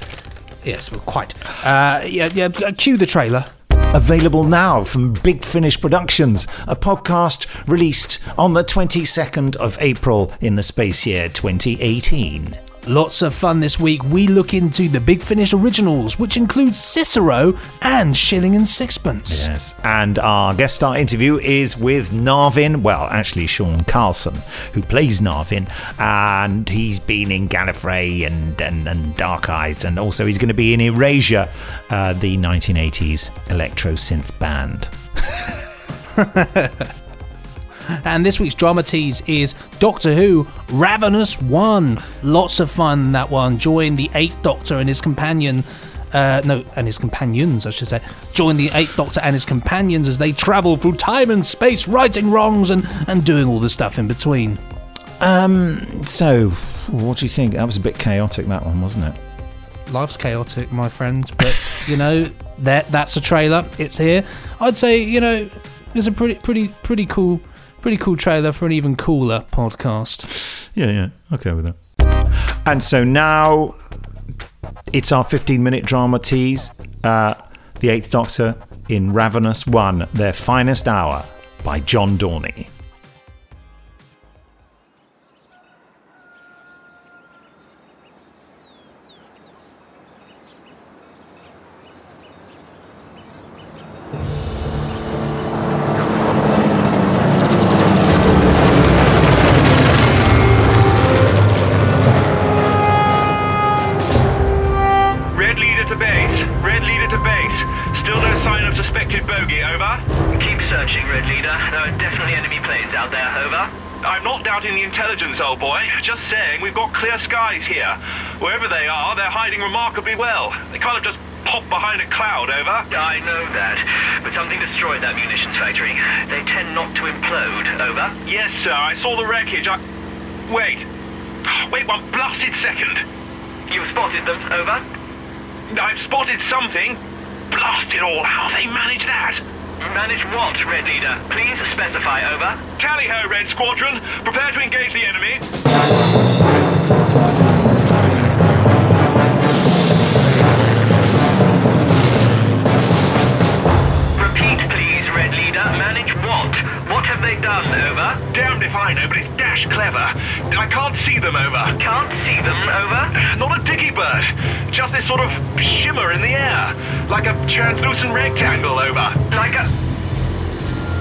Yes, we're quite. Uh, yeah, yeah. uh, Cue the trailer. Available now from Big Finish Productions, a podcast released on the 22nd of April in the space year 2018. Lots of fun this week. We look into the Big Finish originals, which includes Cicero and Shilling and Sixpence. Yes, and our guest star interview is with Narvin, well, actually Sean Carlsen, who plays Narvin, and he's been in Gallifrey and, and, and Dark Eyes, and also he's going to be in Erasure, uh, the 1980s electro synth band. *laughs* And this week's drama tease is Doctor Who Ravenous One. Lots of fun that one. Join the Eighth Doctor and his companion. Uh, no, and his companions, I should say. Join the Eighth Doctor and his companions as they travel through time and space, righting wrongs and, and doing all the stuff in between. Um, so, what do you think? That was a bit chaotic, that one, wasn't it? Life's chaotic, my friend, but *laughs* you know that that's a trailer. It's here. I'd say you know it's a pretty pretty pretty cool pretty cool trailer for an even cooler podcast. Yeah, yeah, okay with that. And so now it's our 15 minute drama tease. Uh, the Eighth Doctor in Ravenous One, Their Finest Hour by John Dorney. Skies here. Wherever they are, they're hiding remarkably well. They can't have just popped behind a cloud, over. I know that, but something destroyed that munitions factory. They tend not to implode, over. Yes, sir. I saw the wreckage. I... Wait. Wait one blasted second. You've spotted them, over? I've spotted something. Blast it all, how they manage that? Manage what, Red Leader? Please specify, over. Tally ho, Red Squadron. Prepare to engage the enemy. Damned if I know, but it's dash clever. I can't see them, over. Can't see them, over? Not a dicky bird. Just this sort of shimmer in the air. Like a translucent rectangle, over. Like a...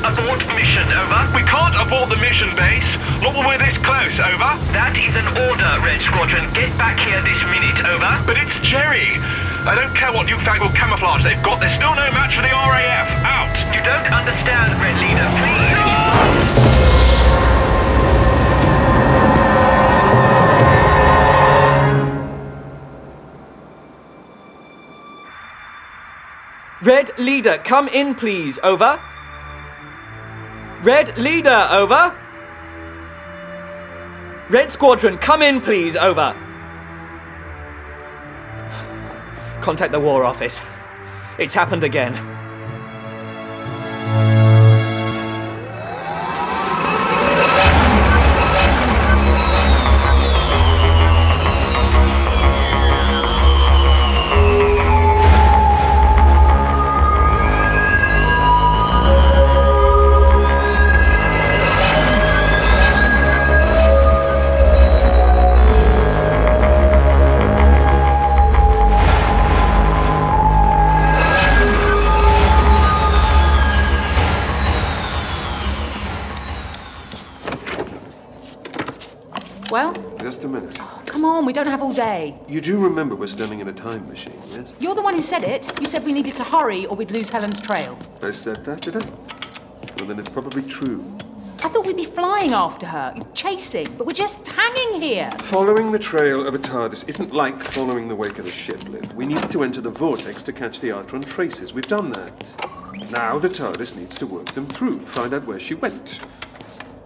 Abort mission, over. We can't abort the mission base. Not when we're this close, over. That is an order, Red Squadron. Get back here this minute, over. But it's Jerry. I don't care what newfangled camouflage they've got. There's still no match for the RAF. Out. You don't understand, Red Leader. Please. Red Leader, come in, please. Over. Red Leader, over. Red Squadron, come in, please. Over. Contact the War Office. It's happened again. Day. You do remember we're standing in a time machine, yes? You're the one who said it. You said we needed to hurry or we'd lose Helen's trail. I said that, did I? Well, then it's probably true. I thought we'd be flying after her, chasing, but we're just hanging here. Following the trail of a TARDIS isn't like following the wake of a ship, Liv. We need to enter the vortex to catch the Artron traces. We've done that. Now the TARDIS needs to work them through, find out where she went.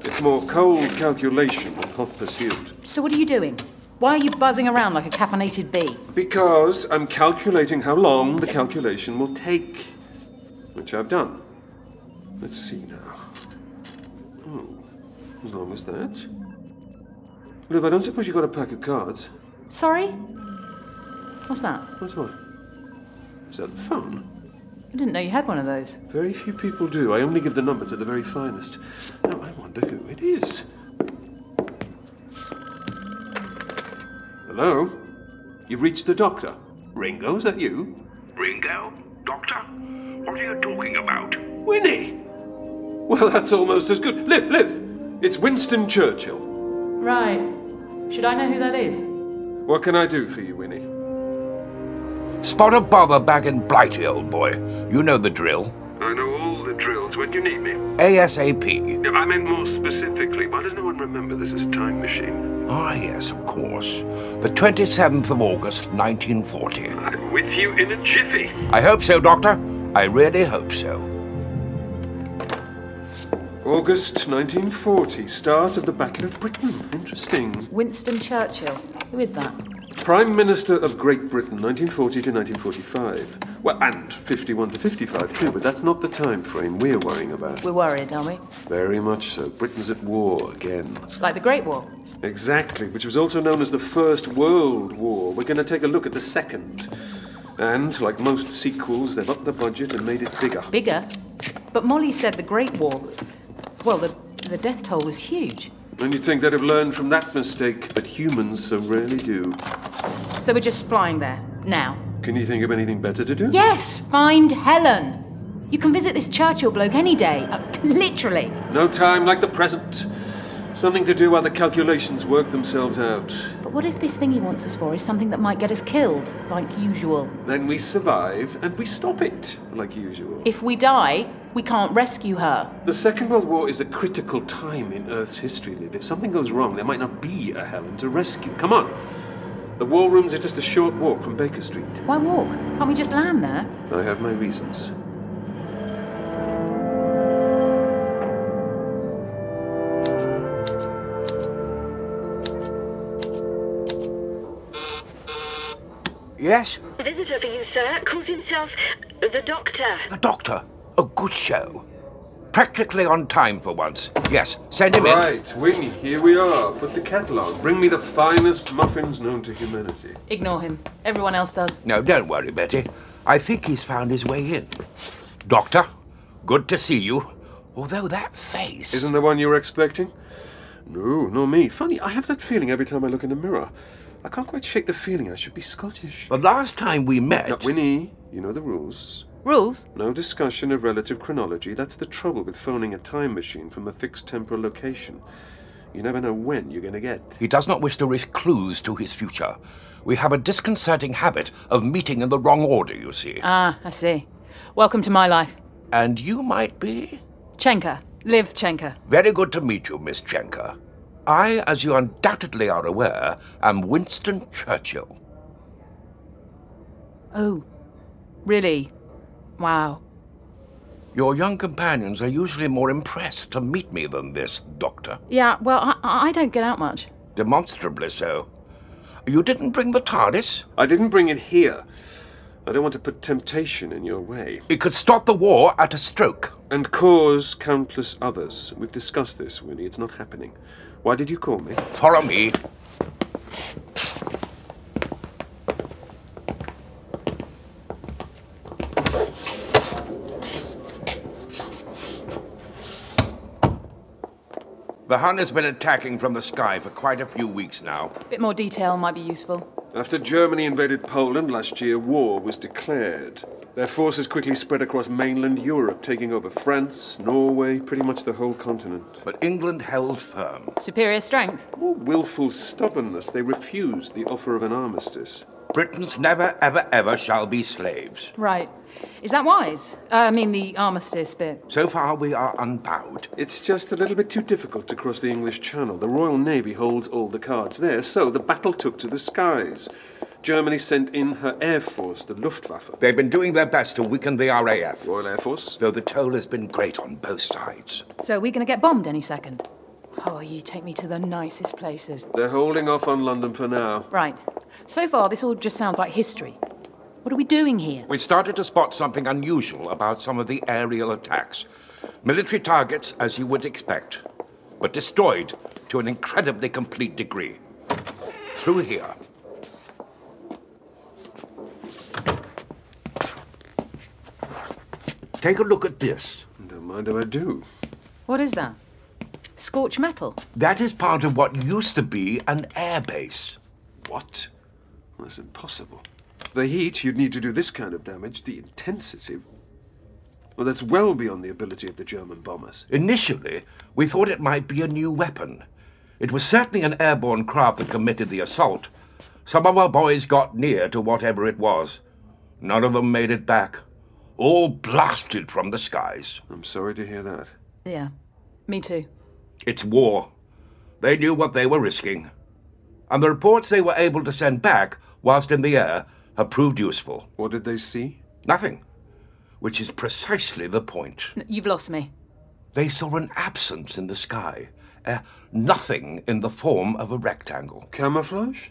It's more cold calculation than hot pursuit. So what are you doing? Why are you buzzing around like a caffeinated bee? Because I'm calculating how long the calculation will take. Which I've done. Let's see now. Oh, as long as that. Liv, I don't suppose you've got a pack of cards. Sorry? What's that? What's what? Is that the phone? I didn't know you had one of those. Very few people do. I only give the number to the very finest. Now, I wonder who it is. Hello? You've reached the doctor. Ringo, is that you? Ringo? Doctor? What are you talking about? Winnie! Well, that's almost as good. Liv, Liv! It's Winston Churchill. Right. Should I know who that is? What can I do for you, Winnie? Spot a bother back in Blighty, old boy. You know the drill. I know all the drills. When do you need me? ASAP. No, I meant more specifically. Why does no one remember this is a time machine? Ah, yes, of course. The 27th of August, 1940. I'm with you in a jiffy. I hope so, Doctor. I really hope so. August 1940, start of the Battle of Britain. Interesting. Winston Churchill. Who is that? Prime Minister of Great Britain, 1940 to 1945. Well, and 51 to 55 too, but that's not the time frame we're worrying about. We're worried, aren't we? Very much so. Britain's at war again. Like the Great War. Exactly, which was also known as the First World War. We're going to take a look at the Second. And, like most sequels, they've upped the budget and made it bigger. Bigger? But Molly said the Great War. Well, the, the death toll was huge. And you'd think they'd have learned from that mistake, but humans so rarely do. So we're just flying there, now. Can you think of anything better to do? Yes, find Helen. You can visit this Churchill bloke any day. Uh, literally. No time like the present. Something to do while the calculations work themselves out. But what if this thing he wants us for is something that might get us killed, like usual? Then we survive and we stop it, like usual. If we die, we can't rescue her. The Second World War is a critical time in Earth's history, Liv. If something goes wrong, there might not be a Helen to rescue. Come on. The war rooms are just a short walk from Baker Street. Why walk? Can't we just land there? I have my reasons. Yes? A visitor for you, sir. Calls himself the Doctor. The Doctor. A good show. Practically on time for once. Yes, send him in. Right, Winnie, here we are. Put the kettle on. Bring me the finest muffins known to humanity. Ignore him. Everyone else does. No, don't worry, Betty. I think he's found his way in. Doctor, good to see you. Although that face. Isn't the one you were expecting? No, nor me. Funny, I have that feeling every time I look in the mirror. I can't quite shake the feeling I should be Scottish. The last time we met. Now, Winnie, you know the rules. Rules? No discussion of relative chronology. That's the trouble with phoning a time machine from a fixed temporal location. You never know when you're going to get. He does not wish to risk clues to his future. We have a disconcerting habit of meeting in the wrong order, you see. Ah, I see. Welcome to my life. And you might be? Chenka. Liv Chenka. Very good to meet you, Miss Chenka. I, as you undoubtedly are aware, am Winston Churchill. Oh, really? Wow. Your young companions are usually more impressed to meet me than this, Doctor. Yeah, well, I, I don't get out much. Demonstrably so. You didn't bring the TARDIS? I didn't bring it here. I don't want to put temptation in your way. It could stop the war at a stroke. And cause countless others. We've discussed this, Winnie. It's not happening. Why did you call me? Follow me. The Hun has been attacking from the sky for quite a few weeks now. A bit more detail might be useful. After Germany invaded Poland last year, war was declared. Their forces quickly spread across mainland Europe, taking over France, Norway, pretty much the whole continent. But England held firm. Superior strength. Or willful stubbornness, they refused the offer of an armistice. Britons never, ever, ever shall be slaves. Right. Is that wise? Uh, I mean, the armistice bit. So far, we are unbowed. It's just a little bit too difficult to cross the English Channel. The Royal Navy holds all the cards there, so the battle took to the skies. Germany sent in her air force, the Luftwaffe. They've been doing their best to weaken the RAF. Royal Air Force? Though the toll has been great on both sides. So we're we going to get bombed any second? Oh, you take me to the nicest places. They're holding off on London for now. Right. So far, this all just sounds like history. What are we doing here? We started to spot something unusual about some of the aerial attacks. Military targets, as you would expect, but destroyed to an incredibly complete degree. Through here. Take a look at this. Don't mind if I do. What is that? Scorch metal? That is part of what used to be an air base. What? That's impossible. The heat you'd need to do this kind of damage, the intensity. Well, that's well beyond the ability of the German bombers. Initially, we thought it might be a new weapon. It was certainly an airborne craft that committed the assault. Some of our boys got near to whatever it was. None of them made it back. All blasted from the skies. I'm sorry to hear that. Yeah, me too. It's war. They knew what they were risking. And the reports they were able to send back whilst in the air have proved useful. What did they see? Nothing. Which is precisely the point. N- You've lost me. They saw an absence in the sky, a nothing in the form of a rectangle. Camouflage?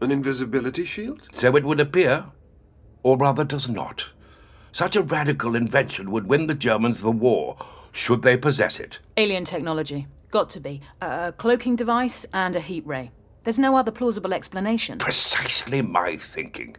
An invisibility shield? So it would appear, or rather does not. Such a radical invention would win the Germans the war, should they possess it. Alien technology. Got to be. A cloaking device and a heat ray. There's no other plausible explanation. Precisely my thinking.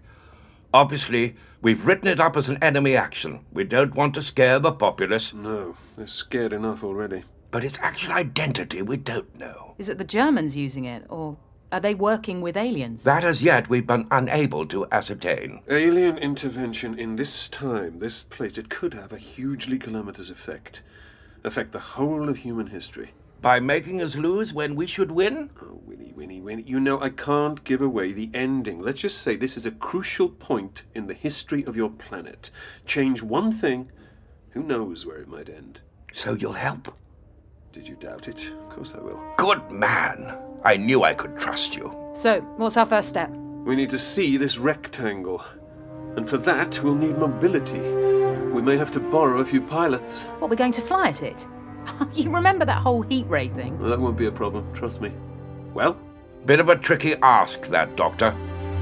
Obviously, we've written it up as an enemy action. We don't want to scare the populace. No, they're scared enough already. But its actual identity we don't know. Is it the Germans using it, or are they working with aliens? That as yet we've been unable to ascertain. Alien intervention in this time, this place, it could have a hugely calamitous effect. Affect the whole of human history. By making us lose when we should win? Oh, Winnie, Winnie, Winnie. You know, I can't give away the ending. Let's just say this is a crucial point in the history of your planet. Change one thing, who knows where it might end. So you'll help? Did you doubt it? Of course I will. Good man. I knew I could trust you. So, what's our first step? We need to see this rectangle. And for that, we'll need mobility. We may have to borrow a few pilots. What, we're going to fly at it? *laughs* you remember that whole heat ray thing? Well, that won't be a problem, trust me. Well? Bit of a tricky ask, that, Doctor.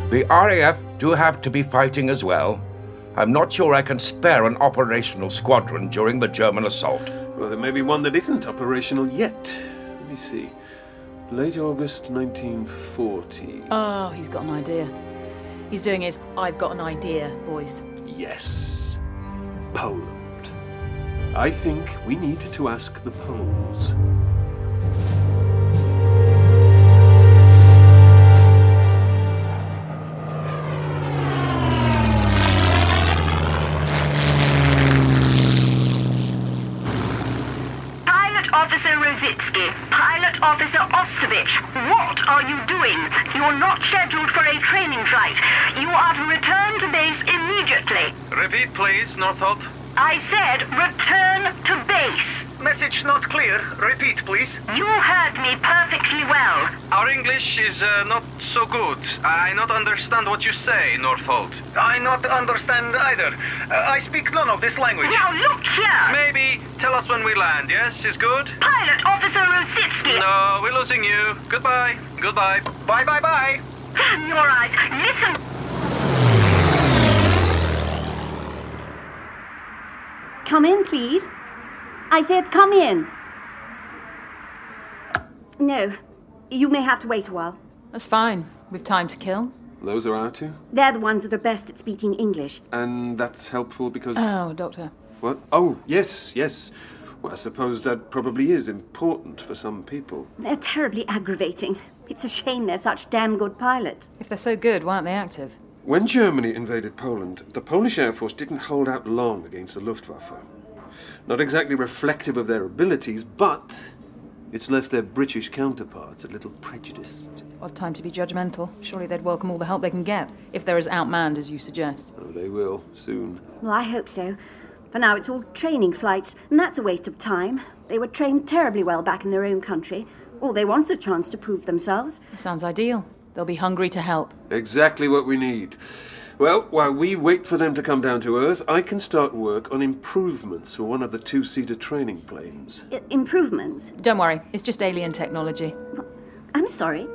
The RAF do have to be fighting as well. I'm not sure I can spare an operational squadron during the German assault. Well, there may be one that isn't operational yet. Let me see. Late August 1940. Oh, he's got an idea. He's doing his I've got an idea voice. Yes. Poland. I think we need to ask the Poles. Rositsky, Pilot Officer Ostovich, what are you doing? You're not scheduled for a training flight. You are to return to base immediately. Repeat, please, Northolt. I said return to base. Message not clear. Repeat, please. You heard me perfectly well. Our English is uh, not so good. I not understand what you say, Northolt. I not understand either. Uh, I speak none of this language. Now look here. Maybe tell us when we land, yes? Is good? Pilot Officer Rositsky. No, we're losing you. Goodbye. Goodbye. Bye bye bye. Damn your eyes. Listen. Come in, please. I said come in. No, you may have to wait a while. That's fine. We've time to kill. Those are our two? They're the ones that are best at speaking English. And that's helpful because. Oh, Doctor. What? Oh, yes, yes. Well, I suppose that probably is important for some people. They're terribly aggravating. It's a shame they're such damn good pilots. If they're so good, why aren't they active? When Germany invaded Poland, the Polish Air Force didn't hold out long against the Luftwaffe. Not exactly reflective of their abilities, but it's left their British counterparts a little prejudiced. Odd time to be judgmental. Surely they'd welcome all the help they can get, if they're as outmanned as you suggest. Oh, they will, soon. Well, I hope so. For now, it's all training flights, and that's a waste of time. They were trained terribly well back in their own country. All they want is a chance to prove themselves. Sounds ideal. They'll be hungry to help. Exactly what we need. Well, while we wait for them to come down to Earth, I can start work on improvements for one of the two seater training planes. I- improvements? Don't worry, it's just alien technology. I'm sorry.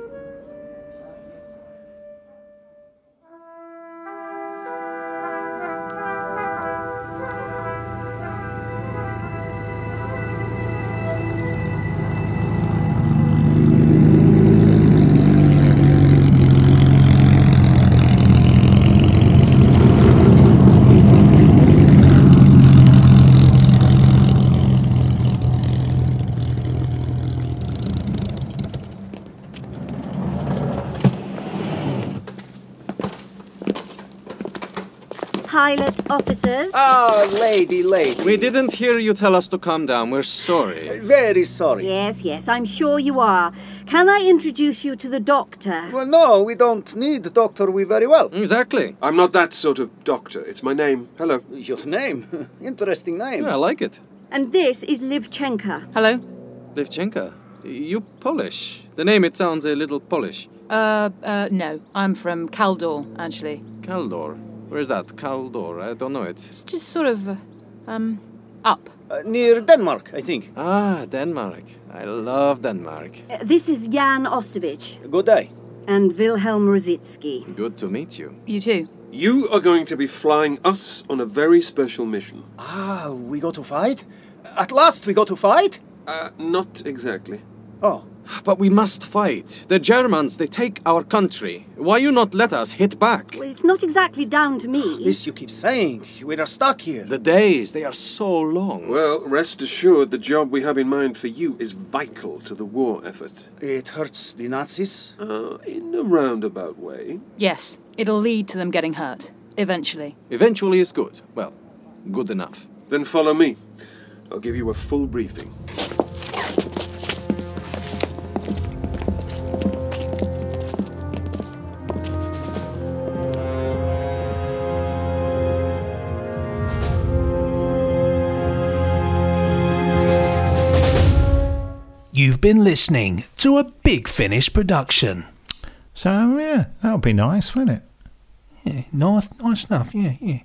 Pilot officers. Ah, lady, lady. We didn't hear you tell us to calm down. We're sorry. Very sorry. Yes, yes, I'm sure you are. Can I introduce you to the doctor? Well, no, we don't need the doctor. We very well. Exactly. I'm not that sort of doctor. It's my name. Hello. Your name? *laughs* Interesting name. Yeah, I like it. And this is Liv Chenka. Hello? Liv Chenka. You Polish. The name, it sounds a little Polish. Uh, uh, no. I'm from Kaldor, actually. Kaldor. Where's that? Kaldor. I don't know it. It's just sort of, um, up. Uh, near Denmark, I think. Ah, Denmark. I love Denmark. Uh, this is Jan Ostovich. Good day. And Wilhelm Rositsky. Good to meet you. You too. You are going to be flying us on a very special mission. Ah, we go to fight? At last we go to fight? Uh, not exactly. Oh. But we must fight. The Germans, they take our country. Why you not let us hit back? Well, it's not exactly down to me. This you keep saying. We are stuck here. The days, they are so long. Well, rest assured, the job we have in mind for you is vital to the war effort. It hurts the Nazis? Uh, in a roundabout way. Yes, it'll lead to them getting hurt. Eventually. Eventually is good. Well, good enough. Then follow me. I'll give you a full briefing. You've been listening to a Big Finish production. So, yeah, that would be nice, wouldn't it? Yeah, nice, nice enough, yeah, yeah.